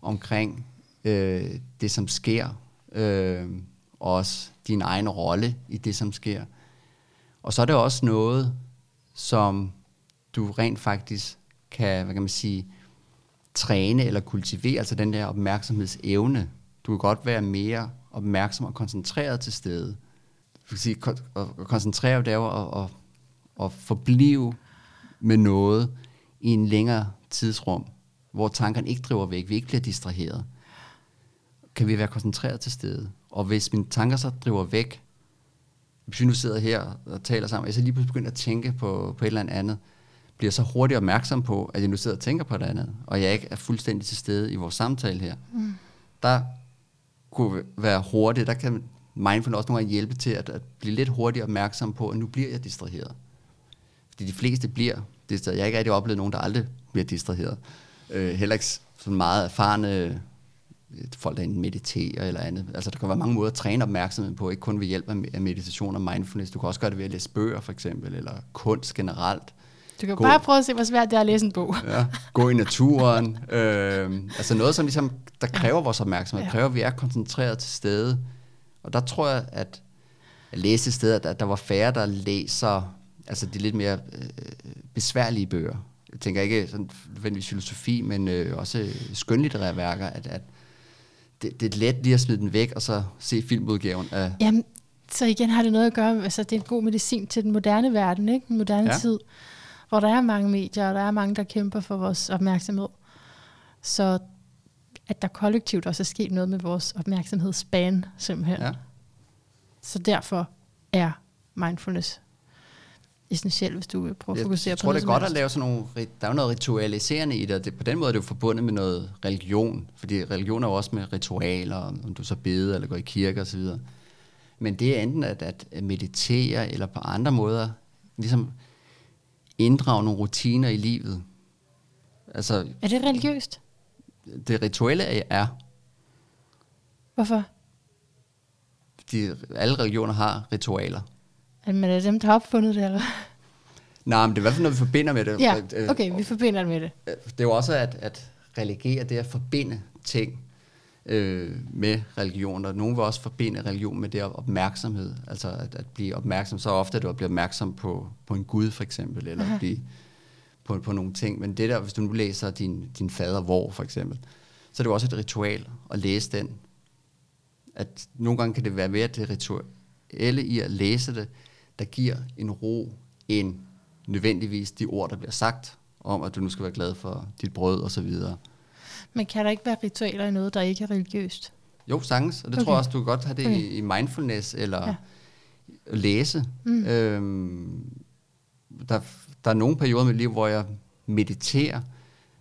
omkring øh, det, som sker. Øh, og også din egen rolle i det, som sker. Og så er det også noget, som du rent faktisk kan, hvad kan man sige, træne eller kultivere, altså den der opmærksomhedsevne. Du kan godt være mere opmærksom og koncentreret til stede. Du sige, at koncentrere er jo at, at, at forblive med noget i en længere tidsrum, hvor tankerne ikke driver væk, vi ikke bliver distraheret. Kan vi være koncentreret til stede? Og hvis mine tanker så driver væk, hvis vi nu sidder her og taler sammen, og jeg så lige pludselig begynder at tænke på, på et eller andet, bliver så hurtigt opmærksom på, at jeg nu sidder og tænker på det andet, og jeg ikke er fuldstændig til stede i vores samtale her. Mm. Der kunne være hurtigt, der kan mindfulness også nogle gange hjælpe til at, at blive lidt hurtigt opmærksom på, at nu bliver jeg distraheret. Fordi de fleste bliver distraheret. Jeg har ikke rigtig oplevet nogen, der aldrig bliver distraheret. Øh, heller ikke sådan meget erfarne folk, der mediterer eller andet. Altså, der kan være mange måder at træne opmærksomheden på, ikke kun ved hjælp af meditation og mindfulness. Du kan også gøre det ved at læse bøger, for eksempel, eller kunst generelt. Du kan gå, bare prøve at se, hvor svært det er at læse en bog. <laughs> ja, gå i naturen. <laughs> øh, altså noget, som ligesom, der kræver vores opmærksomhed, ja. kræver, at vi er koncentreret til stede. Og der tror jeg, at jeg læste et sted, at, der var færre, der læser altså de lidt mere øh, besværlige bøger. Jeg tænker ikke sådan nødvendigvis filosofi, men øh, også skønlitterære værker, at, at det, det er let lige at smide den væk, og så se filmudgaven af... Jamen, så igen har det noget at gøre, altså det er en god medicin til den moderne verden, ikke? Den moderne ja. tid, hvor der er mange medier, og der er mange, der kæmper for vores opmærksomhed. Så at der kollektivt også er sket noget med vores opmærksomhedsspan, simpelthen. Ja. Så derfor er mindfulness essentielt, hvis du vil prøve at fokusere jeg på noget. Jeg tror, det er godt at lave sådan nogle, der er noget ritualiserende i det, og det, på den måde er det jo forbundet med noget religion, fordi religion er jo også med ritualer, om du så beder eller går i kirke osv. Men det er enten at, at meditere, eller på andre måder, ligesom inddrage nogle rutiner i livet. Altså, er det religiøst? Det rituelle er. Hvorfor? Fordi alle religioner har ritualer. Men er det dem, der har opfundet det, eller Nej, men det er i hvert fald noget, vi forbinder med det. Ja, okay, vi forbinder det med det. Det er jo også at, at religere, det er at forbinde ting øh, med religion, og nogen vil også forbinde religion med det opmærksomhed, altså at, at blive opmærksom, så ofte at blive opmærksom på, på en Gud for eksempel, eller Aha. at blive på, på nogle ting, men det der, hvis du nu læser din, din fader hvor for eksempel, så er det jo også et ritual at læse den, at nogle gange kan det være ved, at det rituelle i at læse det, der giver en ro, en nødvendigvis de ord, der bliver sagt, om at du nu skal være glad for dit brød og så videre. Men kan der ikke være ritualer i noget, der ikke er religiøst? Jo, sagtens. Og det okay. tror jeg også, du kan godt have det okay. i, i mindfulness, eller ja. læse. Mm. Øhm, der, der er nogle perioder i mit liv, hvor jeg mediterer,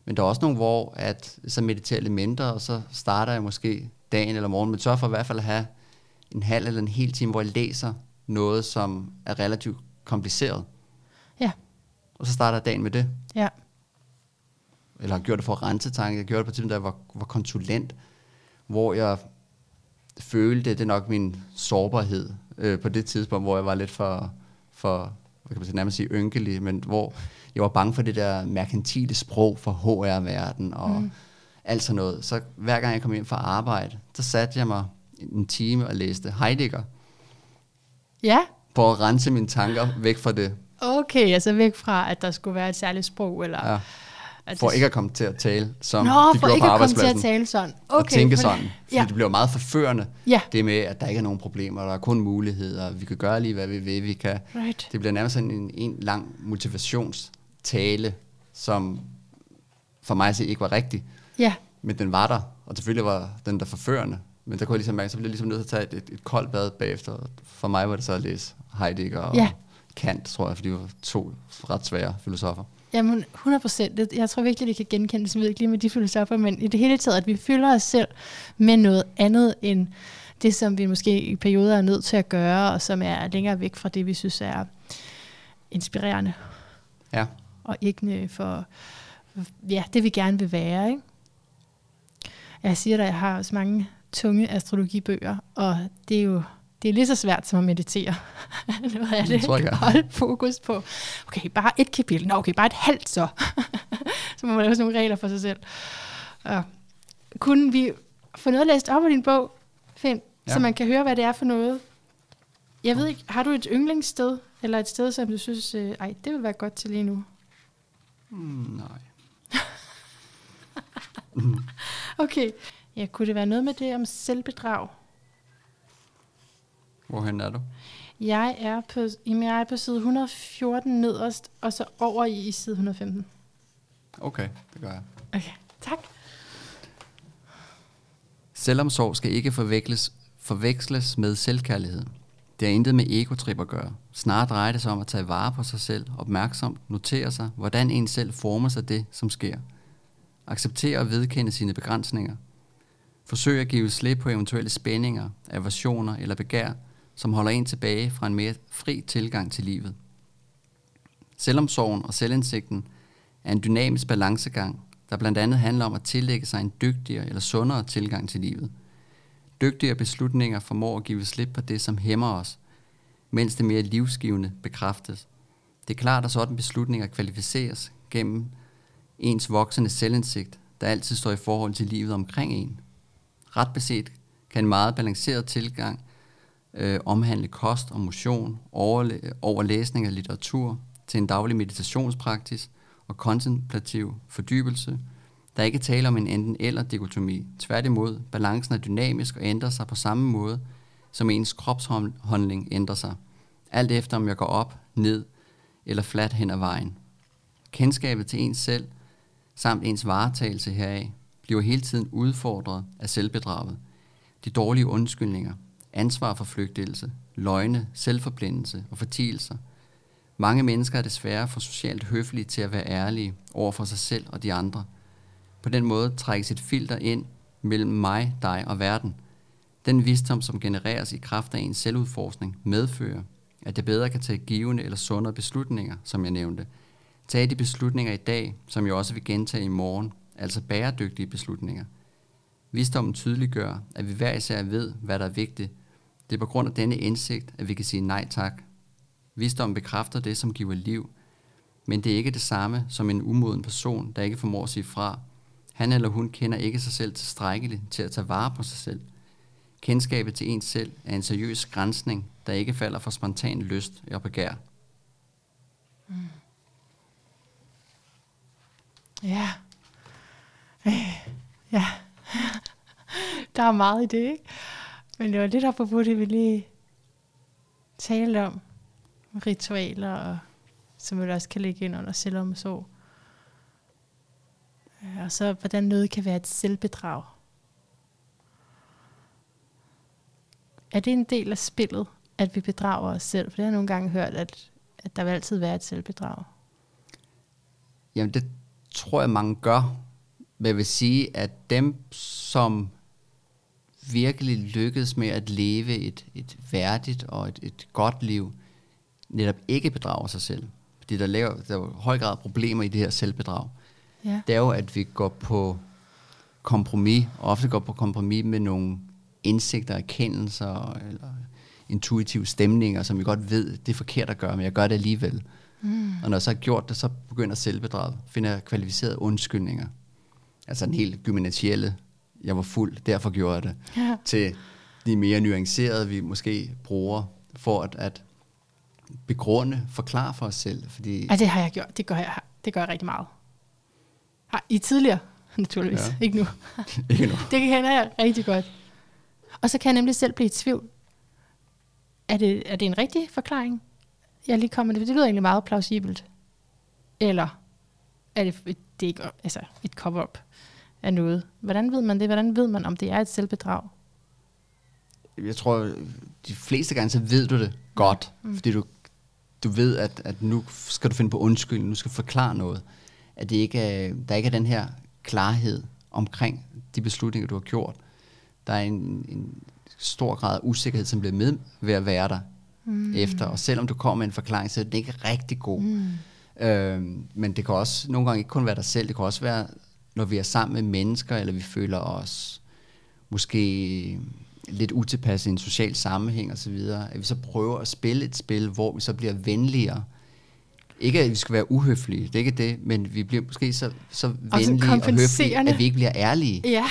men der er også nogle, hvor at, så mediterer lidt mindre, og så starter jeg måske dagen eller morgen, men sørger for i hvert fald at have en halv eller en hel time, hvor jeg læser noget, som er relativt kompliceret. Ja. Og så starter jeg dagen med det. Ja. Eller har gjort det for at rense tanker. Jeg gjorde det på tiden, da jeg var, var konsulent, hvor jeg følte, det er nok min sårbarhed øh, på det tidspunkt, hvor jeg var lidt for, for hvad kan man sige, nærmest sige ynkelig, men hvor jeg var bange for det der merkantile sprog for HR-verden og mm. alt sådan noget. Så hver gang jeg kom hjem fra arbejde, så satte jeg mig en time og læste Heidegger. Ja. For at rense mine tanker væk fra det. Okay, altså væk fra, at der skulle være et særligt sprog, eller... Ja. At for det... ikke at komme til at tale, som Nå, de for ikke på at komme til at tale sådan. Okay, og tænke for sådan. Fordi Ja. det bliver meget forførende. Ja. Det med, at der ikke er nogen problemer, der er kun muligheder, vi kan gøre lige, hvad vi vil. Vi kan, Right. det bliver nærmest sådan en, en lang motivationstale, som for mig at se ikke var rigtig. Ja, Men den var der, og selvfølgelig var den der forførende. Men der kunne jeg ligesom mærke, så blev jeg ligesom nødt til at tage et, et, et koldt bad bagefter. For mig var det så at læse Heidegger og Ja. Kant, tror jeg, fordi det var to ret svære filosofer. Jamen, 100 procent. Jeg tror virkelig, det kan genkendes virkelig med de filosofer, men i det hele taget, at vi fylder os selv med noget andet end det, som vi måske i perioder er nødt til at gøre, og som er længere væk fra det, vi synes er inspirerende, Ja, og ikke for ja, det, vi gerne vil være. Ikke? Jeg siger dig, jeg har også mange tunge astrologibøger, og det er jo det er lige så svært som at meditere. <laughs> Noget af Det det. tror jeg. Hold fokus på, okay, bare et kapitel. Nå, okay, bare et halvt så. <laughs> så må man lave sådan nogle regler for sig selv. Og kunne vi få noget læst op af din bog, Finn, ja. så man kan høre, hvad det er for noget? Jeg ved ikke, har du et yndlingssted, eller et sted, som du synes, øh, ej, det vil være godt til lige nu? mm, nej. <laughs> Okay. Ja, kunne det være noget med det om selvbedrag? Hvorhen er du? Jeg er på, jamen, jeg er på side 114 nederst, og så over i, i side 115. Okay, det gør jeg. Okay, tak. Selvomsorg skal ikke forveksles, forveksles med selvkærlighed. Det har intet med egotrip at gøre. Snarere drejer det sig om at tage vare på sig selv, opmærksomt notere sig, hvordan en selv former sig det, som sker. Acceptere og vedkende sine begrænsninger. Forsøg at give slip på eventuelle spændinger, aversioner eller begær, som holder en tilbage fra en mere fri tilgang til livet. Selvomsorgen og selvindsigten er en dynamisk balancegang, der blandt andet handler om at tillægge sig en dygtigere eller sundere tilgang til livet. Dygtigere beslutninger formår at give slip på det, som hæmmer os, mens det mere livsgivende bekræftes. Det er klart, at sådan beslutninger kvalificeres gennem ens voksende selvindsigt, der altid står i forhold til livet omkring en. Ret beset kan en meget balanceret tilgang øh, omhandle kost og motion, overlæ- over læsning af litteratur, til en daglig meditationspraksis og kontemplativ fordybelse. Der er ikke tale om en enten eller dikotomi. Tværtimod, balancen er dynamisk og ændrer sig på samme måde, som ens kropsholdning ændrer sig. Alt efter om jeg går op, ned eller fladt hen ad vejen. Kendskabet til ens selv, samt ens varetagelse heraf, bliver hele tiden udfordret af selvbedraget. De dårlige undskyldninger, ansvar for flygtelse, løgne, selvforblindelse og fortielser. Mange mennesker er desværre for socialt høflige til at være ærlige over for sig selv og de andre. På den måde trækkes et filter ind mellem mig, dig og verden. Den visdom, som genereres i kraft af ens selvudforskning, medfører, at jeg bedre kan tage givende eller sundere beslutninger, som jeg nævnte. Tage de beslutninger i dag, som jeg også vil gentage i morgen, altså bæredygtige beslutninger. Visdommen tydeliggør, at vi hver især ved, hvad der er vigtigt. Det er på grund af denne indsigt, at vi kan sige nej tak. Visdom bekræfter det, som giver liv, men det er ikke det samme som en umoden person, der ikke formår at sige fra. Han eller hun kender ikke sig selv tilstrækkeligt til at tage vare på sig selv. Kendskabet til ens selv er en seriøs grænsning, der ikke falder for spontan lyst og begær. Mm. Ja. Øh, Ja. <laughs> Der er meget i det, ikke? Men det var lidt apropos det, vi lige talte om. Ritualer og som vi også kan ligge ind under selvomsorg. Øh, og så, hvordan noget kan være et selvbedrag. Er det en del af spillet, at vi bedrager os selv? For det har jeg nogle gange hørt, at, at der vil altid være et selvbedrag. Jamen, det tror jeg, mange gør. Men jeg vil sige, at dem, som virkelig lykkedes med at leve et, et værdigt og et, et godt liv, netop ikke bedrager sig selv. Fordi der, laver, der er jo høj grad problemer i det her selvbedrag. Ja. Det er jo, at vi går på kompromis, og ofte går på kompromis med nogle indsigter, erkendelser eller intuitive stemninger, som vi godt ved, det er forkert at gøre, men jeg gør det alligevel. Mm. Og når jeg så har gjort det, så begynder selvbedraget. Finder jeg kvalificerede undskyldninger. Altså den helt gymnasielle, jeg var fuld, derfor gjorde jeg det. Ja. Til de mere nuancerede, vi måske bruger for at, at begrunde, forklare for os selv. Fordi ja, det har jeg gjort. Det gør jeg, det gør jeg rigtig meget. Har I tidligere? <laughs> Naturligvis. Ja. Ikke nu. <laughs> Ikke nu. det kender jeg rigtig godt. Og så kan jeg nemlig selv blive i tvivl. Er det, er det en rigtig forklaring? Jeg lige kommer det, det lyder egentlig meget plausibelt. Eller er det, det er ikke, altså et cover-up af noget? Hvordan ved man det? Hvordan ved man, om det er et selvbedrag? Jeg tror, de fleste gange, så ved du det godt. Mm. Fordi du, du ved, at, at nu skal du finde på undskyldning, nu skal du forklare noget. At det ikke er, der ikke er den her klarhed omkring de beslutninger, du har gjort. Der er en, en stor grad af usikkerhed, som bliver med ved at være der mm. efter. Og selvom du kommer med en forklaring, så er den ikke rigtig god. Mm. Øhm, men det kan også nogle gange ikke kun være dig selv, det kan også være, når vi er sammen med mennesker, eller vi føler os måske lidt utilpasset i en social sammenhæng osv., at vi så prøver at spille et spil, hvor vi så bliver venligere. Ikke at vi skal være uhøflige, det er ikke det, men vi bliver måske så, så venlige og, og høflige, at vi ikke bliver ærlige. Ja.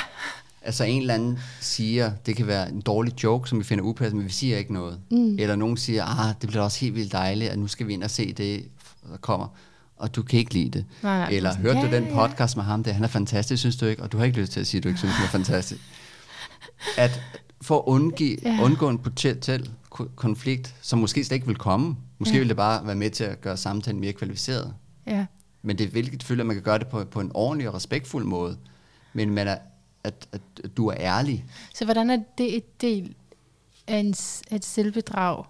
Altså en eller anden siger, det kan være en dårlig joke, som vi finder upassende, men vi siger ikke noget. Mm. Eller nogen siger, ah, det bliver også helt vildt dejligt, at nu skal vi ind og se det, der kommer. Og du kan ikke lide det. Nej, nej, Eller hørte ja, du den podcast ja. med ham der, han er fantastisk, synes du ikke? Og du har ikke lyst til at sige, at du ikke synes, han er fantastisk. At for at undgive, ja. undgå en potentiel konflikt, som måske slet ikke vil komme. Måske ja. vil det bare være med til at gøre samtalen mere kvalificeret. Ja. Men det er hvilket føler, at man kan gøre det på, på en ordentlig og respektfuld måde. Men man er at, at, at du er ærlig. Så hvordan er det et del af, en, et selvbedrag?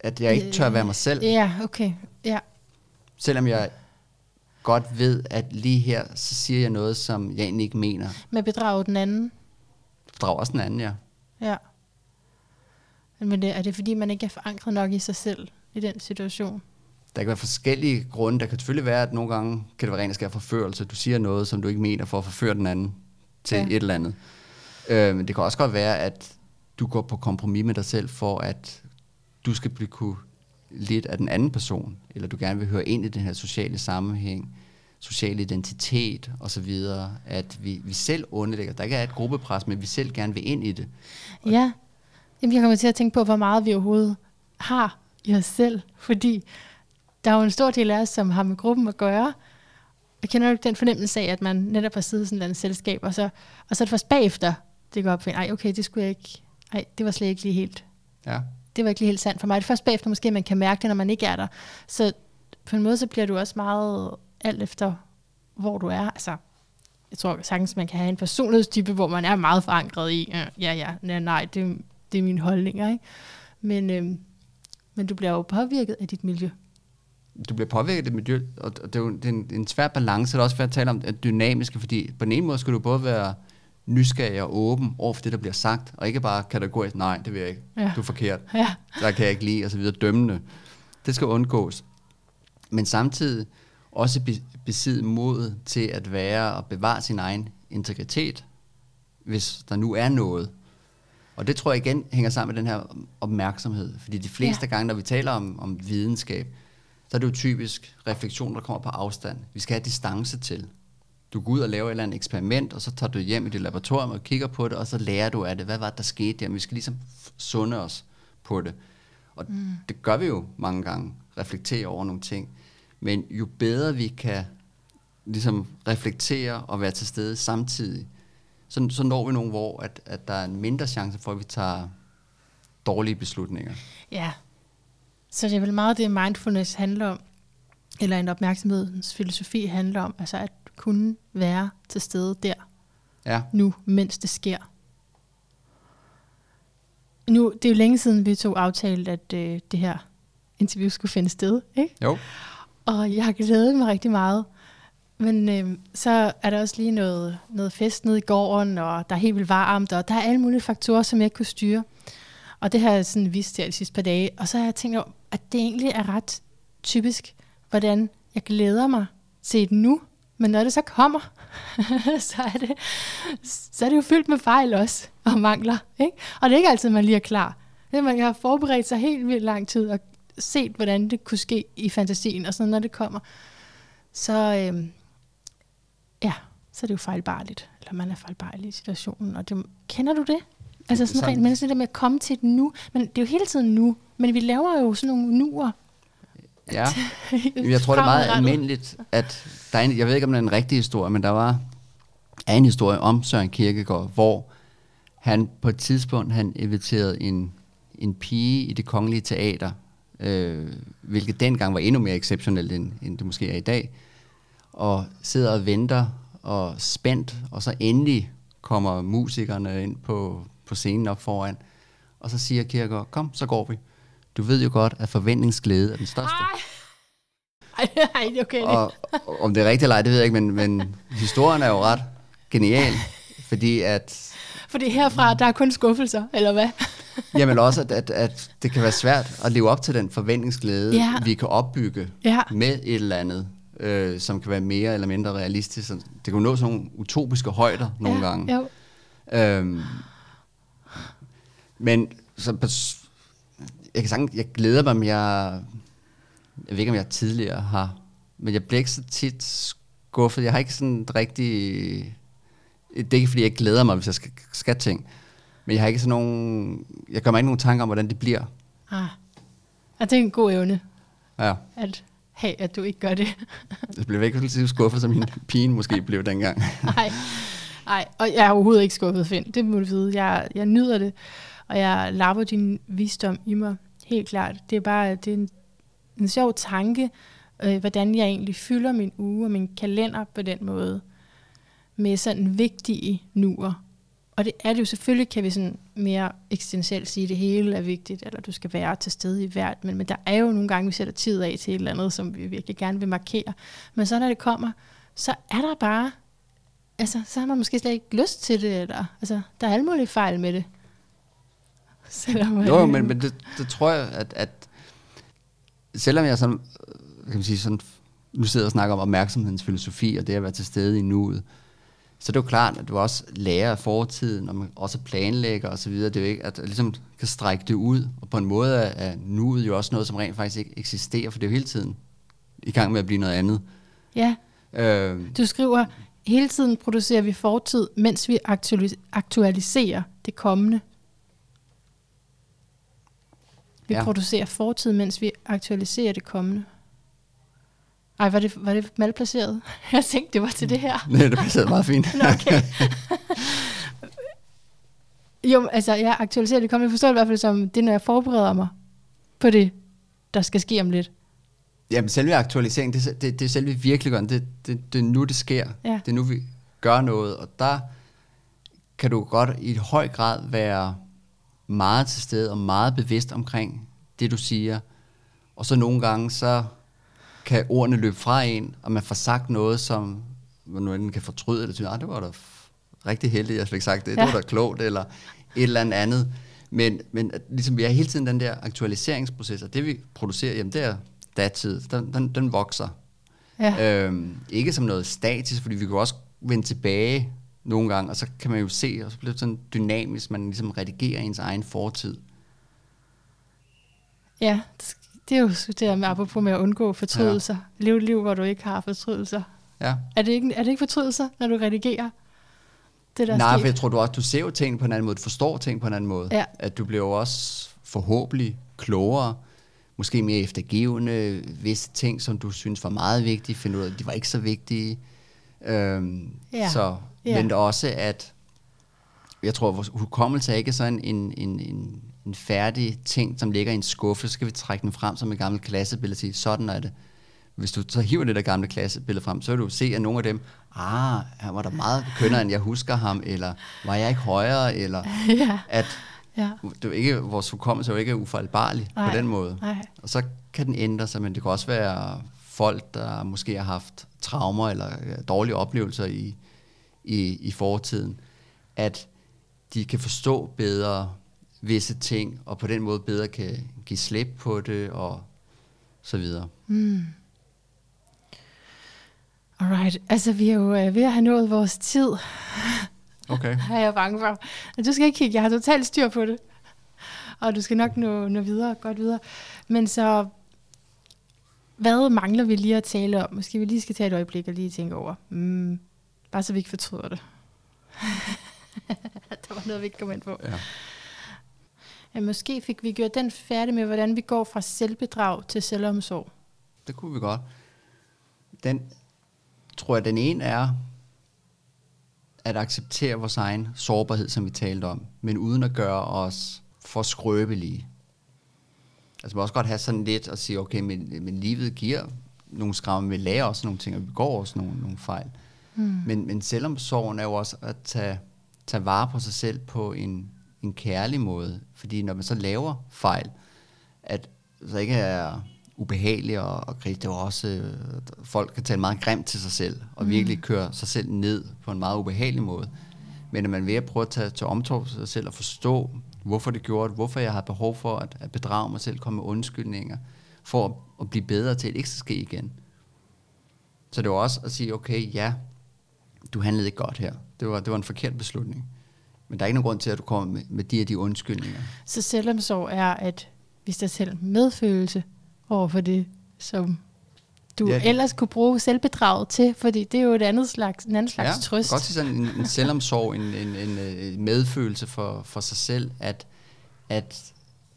At jeg ikke tør være mig selv. Ja, okay. Ja. Selvom jeg godt ved, at lige her, så siger jeg noget, som jeg egentlig ikke mener. Med bedrag den anden? Bedrag også den anden, ja. Ja. Men det, er det fordi, man ikke er forankret nok i sig selv i den situation? der kan være forskellige grunde. Der kan selvfølgelig være, at nogle gange kan det være rent skær forførelse. Du siger noget, som du ikke mener, for at forføre den anden til ja. et eller andet. Øh, men det kan også godt være, at du går på kompromis med dig selv, for at du skal blive kunne lidt af den anden person, eller du gerne vil høre ind i den her sociale sammenhæng, social identitet osv., at vi, vi selv underlægger, der ikke er et gruppepres, men vi selv gerne vil ind i det. Ja, Jamen, jeg kommer til at tænke på, hvor meget vi overhovedet har i os selv, fordi der er jo en stor del af os, som har med gruppen at gøre. Jeg kender jo den fornemmelse af, at man netop har siddet i sådan et selskab, og så, og så er det først bagefter, det går op for en, ej okay, det skulle jeg ikke, ej, det var slet ikke lige helt, ja det var ikke lige helt sandt for mig. Det er først bagefter måske, man kan mærke det, når man ikke er der. Så på en måde, så bliver du også meget alt efter, hvor du er. Altså, jeg tror sagtens, man kan have en personlighedstype, hvor man er meget forankret i, øh, ja, ja, nej, nej, det, det er mine holdninger, ikke? Men, øhm, men du bliver jo påvirket af dit miljø du bliver påvirket af det miljø, og det er jo det er en, en svær balance, det er også svært at tale om at dynamiske, fordi på den ene måde skal du både være nysgerrig og åben over for det, der bliver sagt, og ikke bare kategorisk, nej, det vil jeg ikke, ja. du er forkert, ja. der kan jeg ikke lide, og så videre, dømmende. Det skal undgås. Men samtidig også besidde mod til at være og bevare sin egen integritet, hvis der nu er noget. Og det tror jeg igen hænger sammen med den her opmærksomhed, fordi de fleste ja. gange, når vi taler om, om videnskab, så er det jo typisk refleksion, der kommer på afstand. Vi skal have distance til. Du går ud og laver et eller andet eksperiment, og så tager du hjem i dit laboratorium og kigger på det, og så lærer du af det. Hvad var det, der skete der? Vi skal ligesom sunde os på det. Og mm. det gør vi jo mange gange, reflektere over nogle ting. Men jo bedre vi kan ligesom reflektere og være til stede samtidig, så, så når vi nogle, hvor at, at der er en mindre chance for, at vi tager dårlige beslutninger. Ja, Så det er vel meget det, mindfulness handler om, eller en opmærksomhedens filosofi handler om, altså at kunne være til stede der, Ja. nu, mens det sker. Nu, det er jo længe siden, vi to aftalte, at øh, det her interview skulle finde sted, ikke? Jo. Og jeg har glædet mig rigtig meget. Men øh, så er der også lige noget, noget fest nede i gården, og der er helt vildt varmt, og der er alle mulige faktorer, som jeg ikke kunne styre. Og det har jeg sådan vist her de sidste par dage. Og så har jeg tænkt over, at det egentlig er ret typisk, hvordan jeg glæder mig til et nu. Men når det så kommer, <laughs> så, er det, så er det jo fyldt med fejl også, og mangler. Ikke? Og det er ikke altid, man lige er klar. Det er, man har forberedt sig helt vildt lang tid, og set, hvordan det kunne ske i fantasien, og sådan når det kommer, så, øh, ja, så er det jo fejlbarligt. Eller man er fejlbarlig i situationen. Og det, kender du det? Altså sådan rent menneskeligt, det med at komme til et nu. Men det er jo hele tiden nu. Men vi laver jo sådan nogle nuer. Ja. <laughs> Jeg tror, det er meget almindeligt, at der er en, jeg ved ikke, om det er en rigtig historie, men der var er en historie om Søren Kierkegaard, hvor han på et tidspunkt, han inviterede en, en pige i det kongelige teater, øh, hvilket dengang var endnu mere exceptionelt, end, end det måske er i dag, og sidder og venter og spændt, og så endelig kommer musikerne ind på, på scenen op foran, og så siger Kierkegaard, kom, så går vi. Du ved jo godt, at forventningsglæde er den største. Ej, ej, okay. Og, og om det er rigtigt eller ej, det ved jeg ikke, men, men historien er jo ret genial, fordi at, Fordi herfra, der er kun skuffelser, eller hvad? <laughs> jamen også, at, at, at det kan være svært at leve op til den forventningsglæde, Ja. vi kan opbygge Ja. med et eller andet, øh, som kan være mere eller mindre realistisk. Det kan jo nå sådan nogle utopiske højder nogle ja, gange. Jo. Øhm, men så, jeg kan sagtens, jeg glæder mig, men jeg, jeg ved ikke, om jeg tidligere har, men jeg bliver ikke så tit skuffet. Jeg har ikke sådan rigtig, det er ikke fordi, jeg glæder mig, hvis jeg skal, skal ting, men jeg har ikke sådan nogen, jeg gør mig ikke nogen tanker om, hvordan det bliver. Ah. Og det er en god evne, Ja, at have, at du ikke gør det. <laughs> jeg bliver ikke så skuffet, som min pigen måske blev dengang. <laughs> Nej, nej, og jeg er overhovedet ikke skuffet, Finn. Det må du vide. Jeg, jeg nyder det, og jeg lapper din visdom i mig. Helt klart. Det er bare det er en, en sjov tanke, øh, hvordan jeg egentlig fylder min uge og min kalender på den måde, med sådan vigtige nuer. Og det er det jo selvfølgelig, kan vi sådan mere eksistentielt sige, at det hele er vigtigt, eller du skal være til stede i hvert, men, men der er jo nogle gange, vi sætter tid af til et eller andet, som vi virkelig gerne vil markere. Men så når det kommer, så er der bare altså, så har man måske slet ikke lyst til det, eller, altså, der er alle mulige fejl med det. Selvom Jo, men, men det, det tror jeg, at, at selvom jeg sådan, kan man sige, sådan, nu sidder jeg og snakker om opmærksomhedens filosofi, og det at være til stede i nuet, så det er jo klart, at du også lærer af fortiden, og man også planlægger osv. Det er jo ikke, at du ligesom kan strække det ud, og på en måde er, er nuet jo også noget, som rent faktisk ikke eksisterer, for det er jo hele tiden i gang med at blive noget andet. Ja, Øh, du skriver, hele tiden producerer vi fortid, mens vi aktualis- aktualiserer det kommende. Vi Ja. producerer fortid, mens vi aktualiserer det kommende. Ej, var det, var det malplaceret? <laughs> Jeg tænkte, det var til det her. <laughs> nej, det passer meget fint. Nå, okay. jo, altså, jeg aktualiserer det kommende. Jeg forstår det i hvert fald som, det når jeg forbereder mig på det, der skal ske om lidt. Jamen, selve aktualiseringen, det, er- det, det er selve virkeliggøren. Det, det, det er nu, det sker. Ja. Det er nu, vi gør noget. Og der kan du godt i høj grad være meget til stede og meget bevidst omkring det, du siger. Og så nogle gange, så kan ordene løbe fra en, og man får sagt noget, som man nu enten kan fortryde, eller sige, ah, det var da rigtig heldigt, jeg fik ikke sagt det, ja. Det var da klogt, eller et eller andet andet. Men, men ligesom vi har hele tiden den der aktualiseringsproces, og det vi producerer, jamen det er datid, den, den, den vokser. Ja. Øhm, ikke som noget statisk, fordi vi kan også vende tilbage nogle gange, og så kan man jo se, og så bliver det sådan dynamisk, man ligesom redigerer ens egen fortid. Ja, det- er jo det der med, apropos med at undgå fortrydelser. Ja. Lev et liv, hvor du ikke har fortrydelser. Ja. Er det ikke, er det ikke fortrydelser, når du redigerer? Det der Nej, sker? for jeg tror du også, du ser jo ting på en anden måde, du forstår ting på en anden måde. Ja. At du bliver jo også forhåbentlig klogere, måske mere eftergivende, visse ting, som du synes var meget vigtige, finder ud af, at de var ikke så vigtige. Øhm, Ja. Så, Ja. men også at jeg tror, vores hukommelse er ikke sådan en, en, en, en færdig ting, som ligger i en skuffe, så skal vi trække den frem som et gammelt klassebillede og sige, sådan er det. Hvis du så hiver det der gamle klassebillede frem, så vil du se, at nogle af dem, ah, her var der meget kønnere, end jeg husker ham, eller var jeg ikke højere, eller <laughs> ja. at ja. det er ikke, vores hukommelse er jo ikke ufejlbarlig på den måde. Nej. Og så kan den ændre sig, men det kan også være folk, der måske har haft traumer eller øh, dårlige oplevelser i, i, i fortiden, at de kan forstå bedre visse ting, og på den måde bedre kan give slip på det, og så videre. Mm. Alright, altså vi er jo øh, ved at have nået vores tid. <laughs> Okay. Har jeg bange for. Men du skal ikke kigge, jeg har totalt styr på det. Og du skal nok nå, nå videre, godt videre. Men så, hvad mangler vi lige at tale om? Måske vi lige skal tage et øjeblik og lige tænke over. Mm, bare så vi ikke fortryder det. <laughs> der var noget, vi ikke kom ind på. Ja. Ja, måske fik vi gjort den færdig med, hvordan vi går fra selvbedrag til selvomsorg. Det kunne vi godt. Den, tror jeg, den ene er at acceptere vores egen sårbarhed, som vi talte om, men uden at gøre os for skrøbelige. Altså man også godt have sådan lidt at sige, okay, men, men livet giver nogle skram, vi lærer også nogle ting, og vi begår også nogle, nogle fejl. Mm. Men, men sorgen er jo også at tage, tage vare på sig selv på en, en kærlig måde. Fordi når man så laver fejl, at så ikke er ubehageligt og, og det var også, øh, folk kan tale meget grimt til sig selv, og mm. virkelig køre sig selv ned på en meget ubehagelig måde. Men at man ved at prøve at tage til omtog sig selv og forstå, hvorfor det gjorde det, hvorfor jeg har behov for at, at bedrage mig selv, komme med undskyldninger, for at, at blive bedre til, at det ikke skal ske igen. Så det var også at sige, okay, ja, du handlede ikke godt her. Det var, det var en forkert beslutning. Men der er ikke nogen grund til, at du kommer med, med de her de undskyldninger. Så selvomsorg er at vise dig selv medfølelse over for det, som du ja, ellers kunne bruge selvbedraget til, fordi det er jo et andet slags, en anden slags ja, trøst. godt sige sådan en, en selvomsorg, en, en, en, en medfølelse for, for sig selv, at, at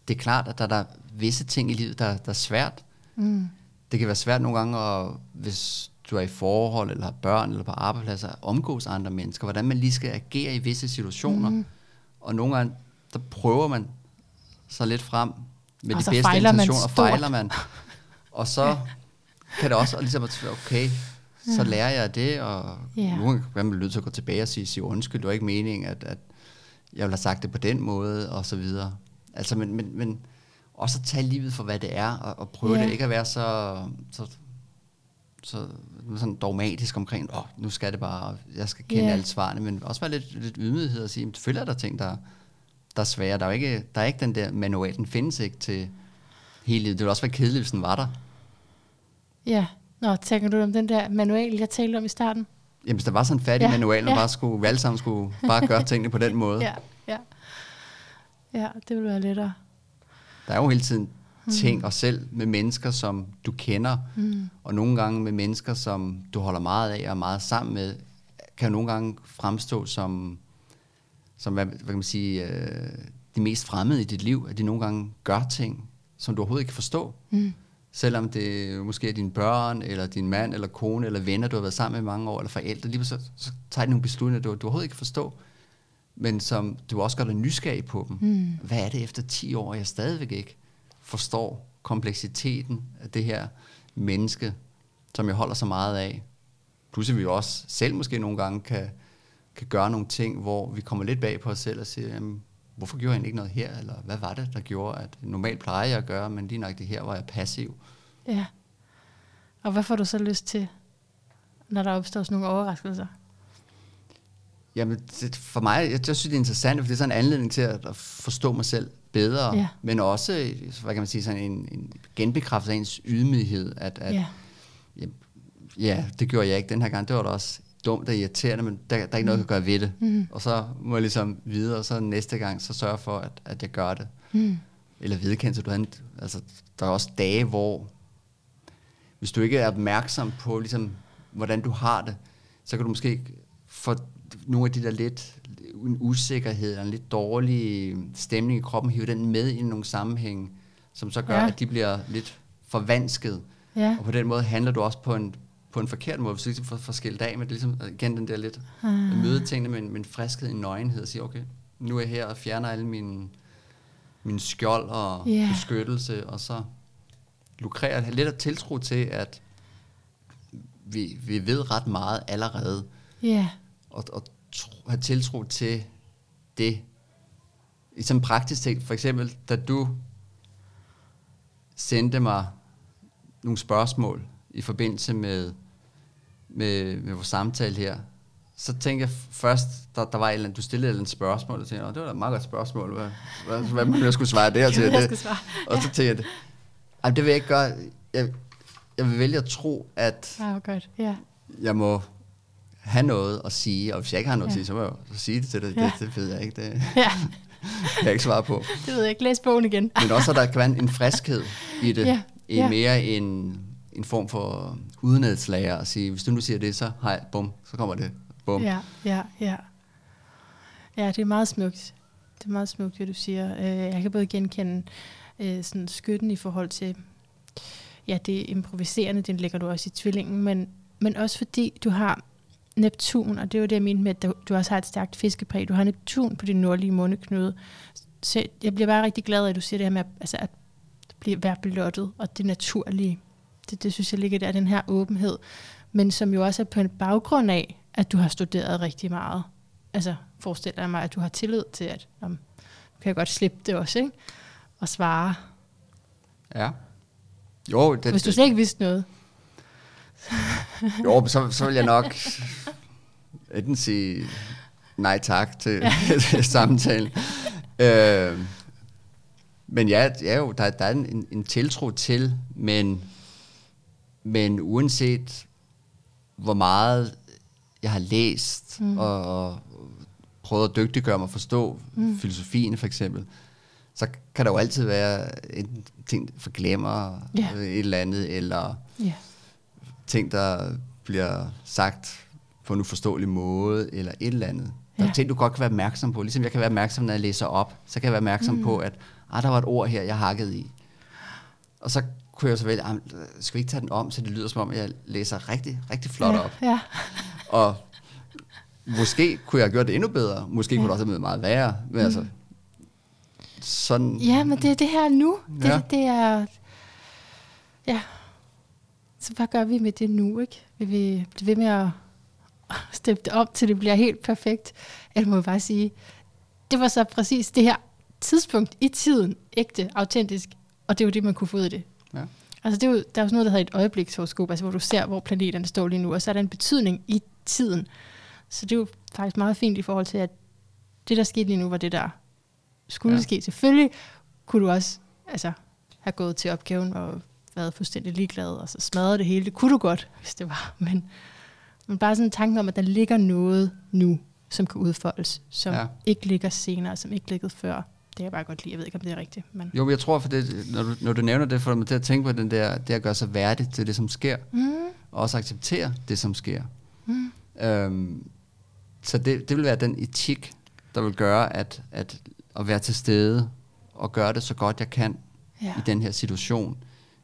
det er klart, at der, der er visse ting i livet, der, der er svært. Mm. Det kan være svært nogle gange, at, hvis du er i forhold, eller har børn, eller på arbejdspladser, omgås andre mennesker, hvordan man lige skal agere i visse situationer. Mm. Og nogle gange, der prøver man så lidt frem med og de bedste intentioner, og fejler man. Og så. Kan det også ligesom at okay, så ja. lærer jeg det, og ja. nu kan man nødt til at gå tilbage og sige, sige undskyld, det var ikke meningen, at, at jeg ville have sagt det på den måde, og så videre. Altså, men, men, men også at tage livet for, hvad det er, og, og prøve ja. det, ikke at være så, så så sådan dogmatisk omkring, åh, oh, nu skal det bare, jeg skal kende yeah. alle svarene, men også være lidt, lidt ydmyghed og sige, selvfølgelig er der ting, der, der er svære. Der er, ikke, der er ikke den der manual, den findes ikke til hele livet. Det ville også være kedeligt, hvis den var der. Ja, Nå, tænker du om den der manual, jeg talte om i starten? Jamen, der var sådan en færdig ja. manual, og ja. bare skulle, vi alle sammen skulle bare gøre <laughs> tingene på den måde. Ja, ja. Ja, det ville være lettere. Der er jo hele tiden ting mm. og selv med mennesker, som du kender, mm. og nogle gange med mennesker, som du holder meget af og meget sammen med, kan jo nogle gange fremstå som, som hvad, hvad kan man sige, øh, de mest fremmede i dit liv, at de nogle gange gør ting, som du overhovedet ikke kan forstå. Mm. Selvom det måske er dine børn, eller din mand, eller kone, eller venner, du har været sammen med mange år, eller forældre, lige så, så tager de nogle beslutninger, du, du overhovedet ikke kan forstå, men som du også gør dig nysgerrig på dem. Mm. Hvad er det efter 10 år, jeg stadigvæk ikke forstår kompleksiteten af det her menneske, som jeg holder så meget af. Pludselig vi også selv måske nogle gange kan, kan gøre nogle ting, hvor vi kommer lidt bag på os selv og siger, jamen, hvorfor gjorde jeg ikke noget her, eller hvad var det, der gjorde, at normalt plejer jeg at gøre, men lige nok det her var jeg passiv. Ja. Og hvad får du så lyst til, når der opstår sådan nogle overraskelser? Jamen, det, for mig, jeg, jeg synes, det er interessant, for det er sådan en anledning til at, at forstå mig selv bedre, ja. men også, hvad kan man sige, sådan en, en genbekræftelse af ens ydmyghed, at, at ja. Ja, ja, det gjorde jeg ikke den her gang, det var da også dumt og irriterende, men der, der er ikke noget, jeg kan gøre ved det. Mm. Og så må jeg ligesom videre, og så næste gang, så sørge for, at, at jeg gør det. Mm. Eller vedkendelse, du har, altså, der er også dage, hvor hvis du ikke er opmærksom på, ligesom, hvordan du har det, så kan du måske få nogle af de der lidt en usikkerhed, en lidt dårlig stemning i kroppen, hive den med i nogle sammenhæng, som så gør, ja. at de bliver lidt forvansket. Ja. Og på den måde handler du også på en på en forkert måde, hvis du ligesom får, får skilt af med det, ligesom igen den der lidt, ah. at møde tingene med en, med en friskhed, en nøgenhed, og sige, okay, nu er jeg her og fjerner alle mine, mine skjold og yeah. beskyttelse, og så lukrere lidt af tiltro til, at vi, vi ved ret meget allerede. Yeah. Og, og tro, have tiltro til det. I sådan praktisk ting, for eksempel, da du sendte mig nogle spørgsmål i forbindelse med, med, med vores samtale her, så tænkte jeg først, der, der var et eller andet, du stillede et eller andet spørgsmål, og tænkte, det var da et meget godt spørgsmål, hvad, hvad, hvad man jeg skulle svare der <laughs> til det. Svare. <laughs> Og så tænkte jeg, ej, det vil jeg ikke gøre. Jeg, jeg vil vælge at tro, at oh, godt. Yeah. jeg må have noget at sige, og hvis jeg ikke har noget ja. at sige, så må jeg så sige det til dig. Ja. Det, det ved jeg ikke. <laughs> Det kan jeg ikke svare på. Det ved jeg ikke. Læs bogen igen. Men også, at der kan være en friskhed i det. I ja. mere en, en form for udenadslager og sige, hvis du nu siger det, så hej, bum, så kommer det. Bum. Ja, ja, ja. Ja, det er meget smukt. Det er meget smukt, det du siger. Øh, jeg kan både genkende øh, sådan skytten i forhold til, ja, det improviserende, den lægger du også i tvillingen, men, men også fordi du har Neptun, og det var det, jeg mente med, at du også har et stærkt fiskepræg. Du har Neptun på din nordlige måneknude. Så jeg bliver bare rigtig glad af, at du siger det her med, altså at blive, være blottet, og det naturlige. Det, det synes jeg ligger der, den her åbenhed. Men som jo også er på en baggrund af, at du har studeret rigtig meget. Altså forestiller jeg mig, at du har tillid til, at um, kan jeg godt slippe det også, ikke? Og svare. Ja. Jo, det, Hvis du slet ikke vidste noget. jo, så, så vil jeg nok enten sige nej tak til, ja. <laughs> til samtalen. Øh, men ja, ja jo, der, der er en, en tiltro til, men, men uanset hvor meget jeg har læst mm. og, og prøvet at dygtiggøre mig at forstå mm. filosofien for eksempel, så kan der jo altid være en ting, forglemmer yeah. et eller andet, eller yeah. ting, der bliver sagt på en uforståelig måde, eller et eller andet. Der er ting, du godt kan være opmærksom på. Ligesom jeg kan være opmærksom, når jeg læser op, så kan jeg være opmærksom mm. på, at ah, der var et ord her, jeg hakkede i. Og så kunne jeg så vælge, skal vi ikke tage den om, så det lyder som om, jeg læser rigtig, rigtig flot ja, op. Ja. Og måske kunne jeg have gjort det endnu bedre. Måske ja. kunne det også have været meget værre. Men mm. altså, sådan... Ja, men det er det her nu. Det, ja. det er... Ja. Så hvad gør vi med det nu, ikke? Vil vi blive ved med at steppe det op, til det bliver helt perfekt? Eller må vi bare sige, det var så præcis det her tidspunkt i tiden, ægte, autentisk, og det var det, man kunne få ud af det. Altså det er jo, der er jo sådan noget, der hedder et øjeblikshoroskop, altså hvor du ser, hvor planeterne står lige nu, og så er der en betydning i tiden. Så det er jo faktisk meget fint i forhold til, at det, der skete lige nu, var det, der skulle ja. ske. Selvfølgelig kunne du også altså, have gået til opgaven og været fuldstændig ligeglad, og så smadret det hele. Det kunne du godt, hvis det var. Men, men bare sådan en tanke om, at der ligger noget nu, som kan udfoldes, som ja. ikke ligger senere, som ikke ligger før. Det kan jeg bare godt lide. Jeg ved ikke, om det er rigtigt. Men. Jo, jeg tror, for det, når, du, når du nævner det, får mig til at tænke på den der, det at gøre sig værdig til det, som sker. Mm. Og også acceptere det, som sker. Mm. Øhm, så det, det vil være den etik, der vil gøre, at, at at være til stede og gøre det så godt jeg kan ja. i den her situation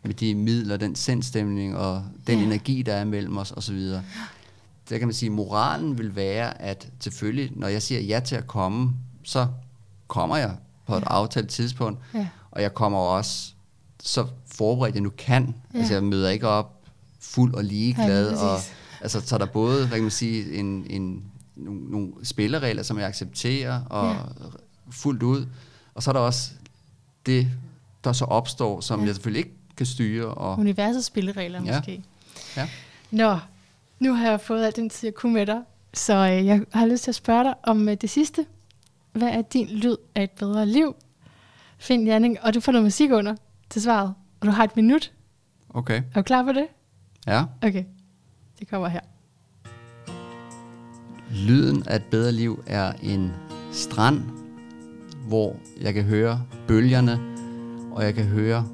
med de midler, den sindstemning og den ja. energi, der er mellem os osv. Der kan man sige, at moralen vil være, at selvfølgelig, når jeg siger ja til at komme, så kommer jeg på et ja. aftalt tidspunkt, ja. og jeg kommer også så forberedt, jeg nu kan. Ja. Altså jeg møder ikke op fuld og ligeglad, ja, og altså, så er der både, hvad kan man sige, en, en, nogle, nogle spilleregler, som jeg accepterer, og ja fuldt ud. Og så er der også det, der så opstår, som ja. jeg selvfølgelig ikke kan styre. Og Universets spilleregler ja. måske. Ja. Nå, nu har jeg fået alt den tid, jeg kunne med dig. Så øh, jeg har lyst til at spørge dig om øh, det sidste. Hvad er din lyd af et bedre liv? Find Janning, og du får noget musik under til svaret. Og du har et minut. Okay. Er du klar på det? Ja. Okay. Det kommer her. Lyden af et bedre liv er en strand hvor jeg kan høre bølgerne, og jeg kan høre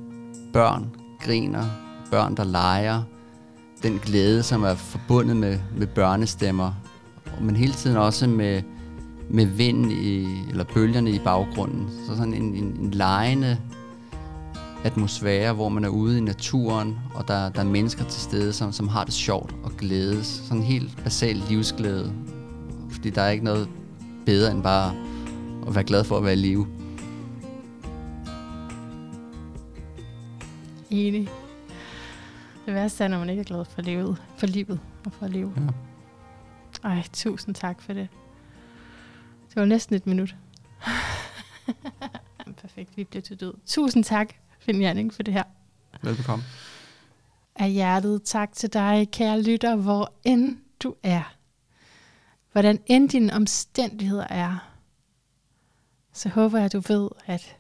børn griner, børn der leger, den glæde, som er forbundet med, med børnestemmer, men hele tiden også med, med vind i, eller bølgerne i baggrunden. Så sådan en, en, en lejende atmosfære, hvor man er ude i naturen, og der, der er mennesker til stede, som, som har det sjovt og glædes. Sådan en helt basal livsglæde. Fordi der er ikke noget bedre end bare at være glad for at være i live. Enig. Det værste er, når man ikke er glad for livet, for livet og for at leve. Ja. Ej, tusind tak for det. Det var næsten et minut. <laughs> Perfekt, vi bliver til død. Tusind tak, Finn Janning, for det her. Velbekomme. Af hjertet tak til dig, kære lytter, hvor end du er. Hvordan end dine omstændigheder er, så håber jeg, at du ved, at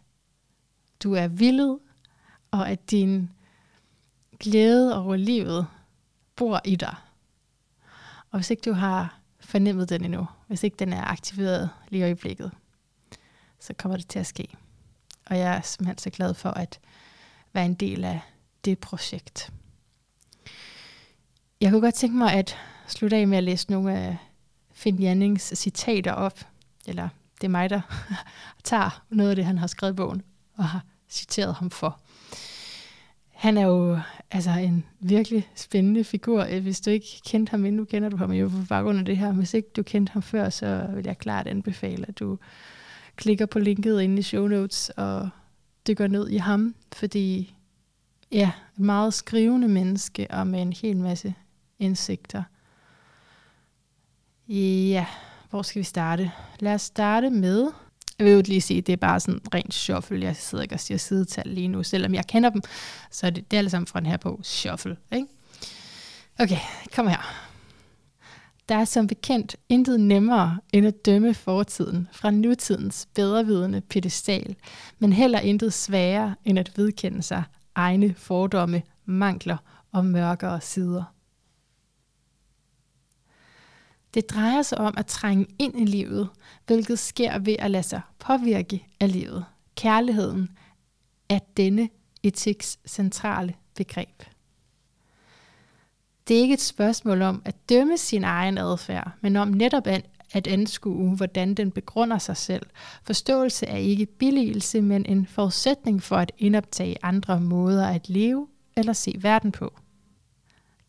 du er villet, og at din glæde over livet bor i dig. Og hvis ikke du har fornemmet den endnu, hvis ikke den er aktiveret lige i øjeblikket, så kommer det til at ske. Og jeg er simpelthen så glad for at være en del af det projekt. Jeg kunne godt tænke mig at slutte af med at læse nogle af Finn Jannings citater op. Eller det er mig, der <laughs> tager noget af det, han har skrevet i bogen, og har citeret ham for. Han er jo altså en virkelig spændende figur. Øh, hvis du ikke kendte ham endnu, kender du ham jo på baggrund af det her. Hvis ikke du kendte ham før, så vil jeg klart anbefale, at du klikker på linket inde i show notes og dykker ned i ham, fordi ja, et meget skrivende menneske og med en hel masse indsigter. Ja, hvor skal vi starte? Lad os starte med jeg vil jo lige sige, det er bare sådan rent shuffle. Jeg sidder ikke og siger sidetal lige nu. Selvom jeg kender dem, så er det, det er alle sammen fra den her bog, Shuffle. Ikke? Okay, kom her. Der er som bekendt intet nemmere end at dømme fortiden fra nutidens bedrevidende pedestal, men heller intet sværere end at vedkende sig egne fordomme, mangler og mørkere sider. Det drejer sig om at trænge ind i livet, hvilket sker ved at lade sig påvirke af livet. Kærligheden er denne etiks centrale begreb. Det er ikke et spørgsmål om at dømme sin egen adfærd, men om netop at, anskue, hvordan den begrunder sig selv. Forståelse er ikke billigelse, men en forudsætning for at indoptage andre måder at leve eller se verden på.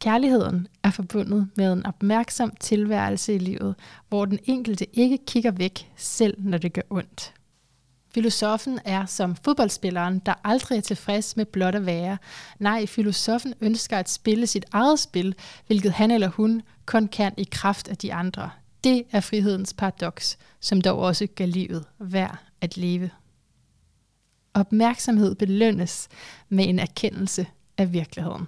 Kærligheden er forbundet med en opmærksom tilværelse i livet, hvor den enkelte ikke kigger væk, selv når det gør ondt. Filosofen er som fodboldspilleren, der aldrig er tilfreds med blot at være. Nej, filosofen ønsker at spille sit eget spil, hvilket han eller hun kun kan i kraft af de andre. Det er frihedens paradoks, som dog også gør livet værd at leve. Opmærksomhed belønnes med en erkendelse af virkeligheden.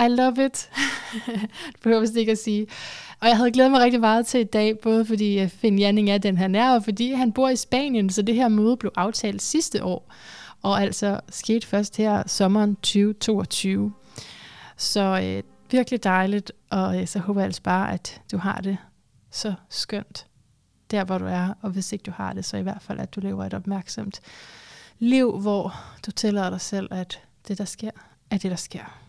I love it. det behøver ikke at sige. Og jeg havde glædet mig rigtig meget til i dag, både fordi øh, Finn Janning er den han er, og fordi han bor i Spanien, så det her møde blev aftalt sidste år, og altså skete først her sommeren 2022. Så øh, virkelig dejligt, og øh, så håber jeg altså bare, at du har det så skønt der, hvor du er, og hvis ikke du har det, så i hvert fald, at du lever et opmærksomt liv, hvor du tillader dig selv, at det, der sker, er det, der sker.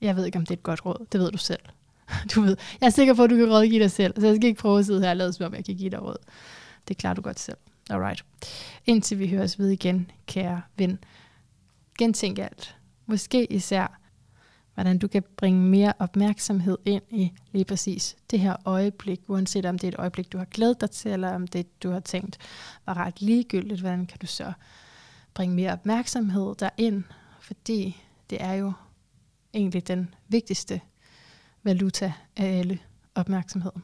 Jeg ved ikke, om det er et godt råd. Det ved du selv. <laughs> Du ved, jeg er sikker på, at du kan rådgive dig selv, så jeg skal ikke prøve at sidde her og lade som om, jeg kan give dig råd. Det klarer du godt selv. Alright. Indtil vi høres ved igen, kære ven. Gentænk alt. Måske især, hvordan du kan bringe mere opmærksomhed ind i lige præcis det her øjeblik, uanset om det er et øjeblik, du har glædet dig til, eller om det, du har tænkt var ret ligegyldigt, hvordan kan du så bringe mere opmærksomhed derind, fordi det er jo egentlig den vigtigste valuta af alle opmærksomheden.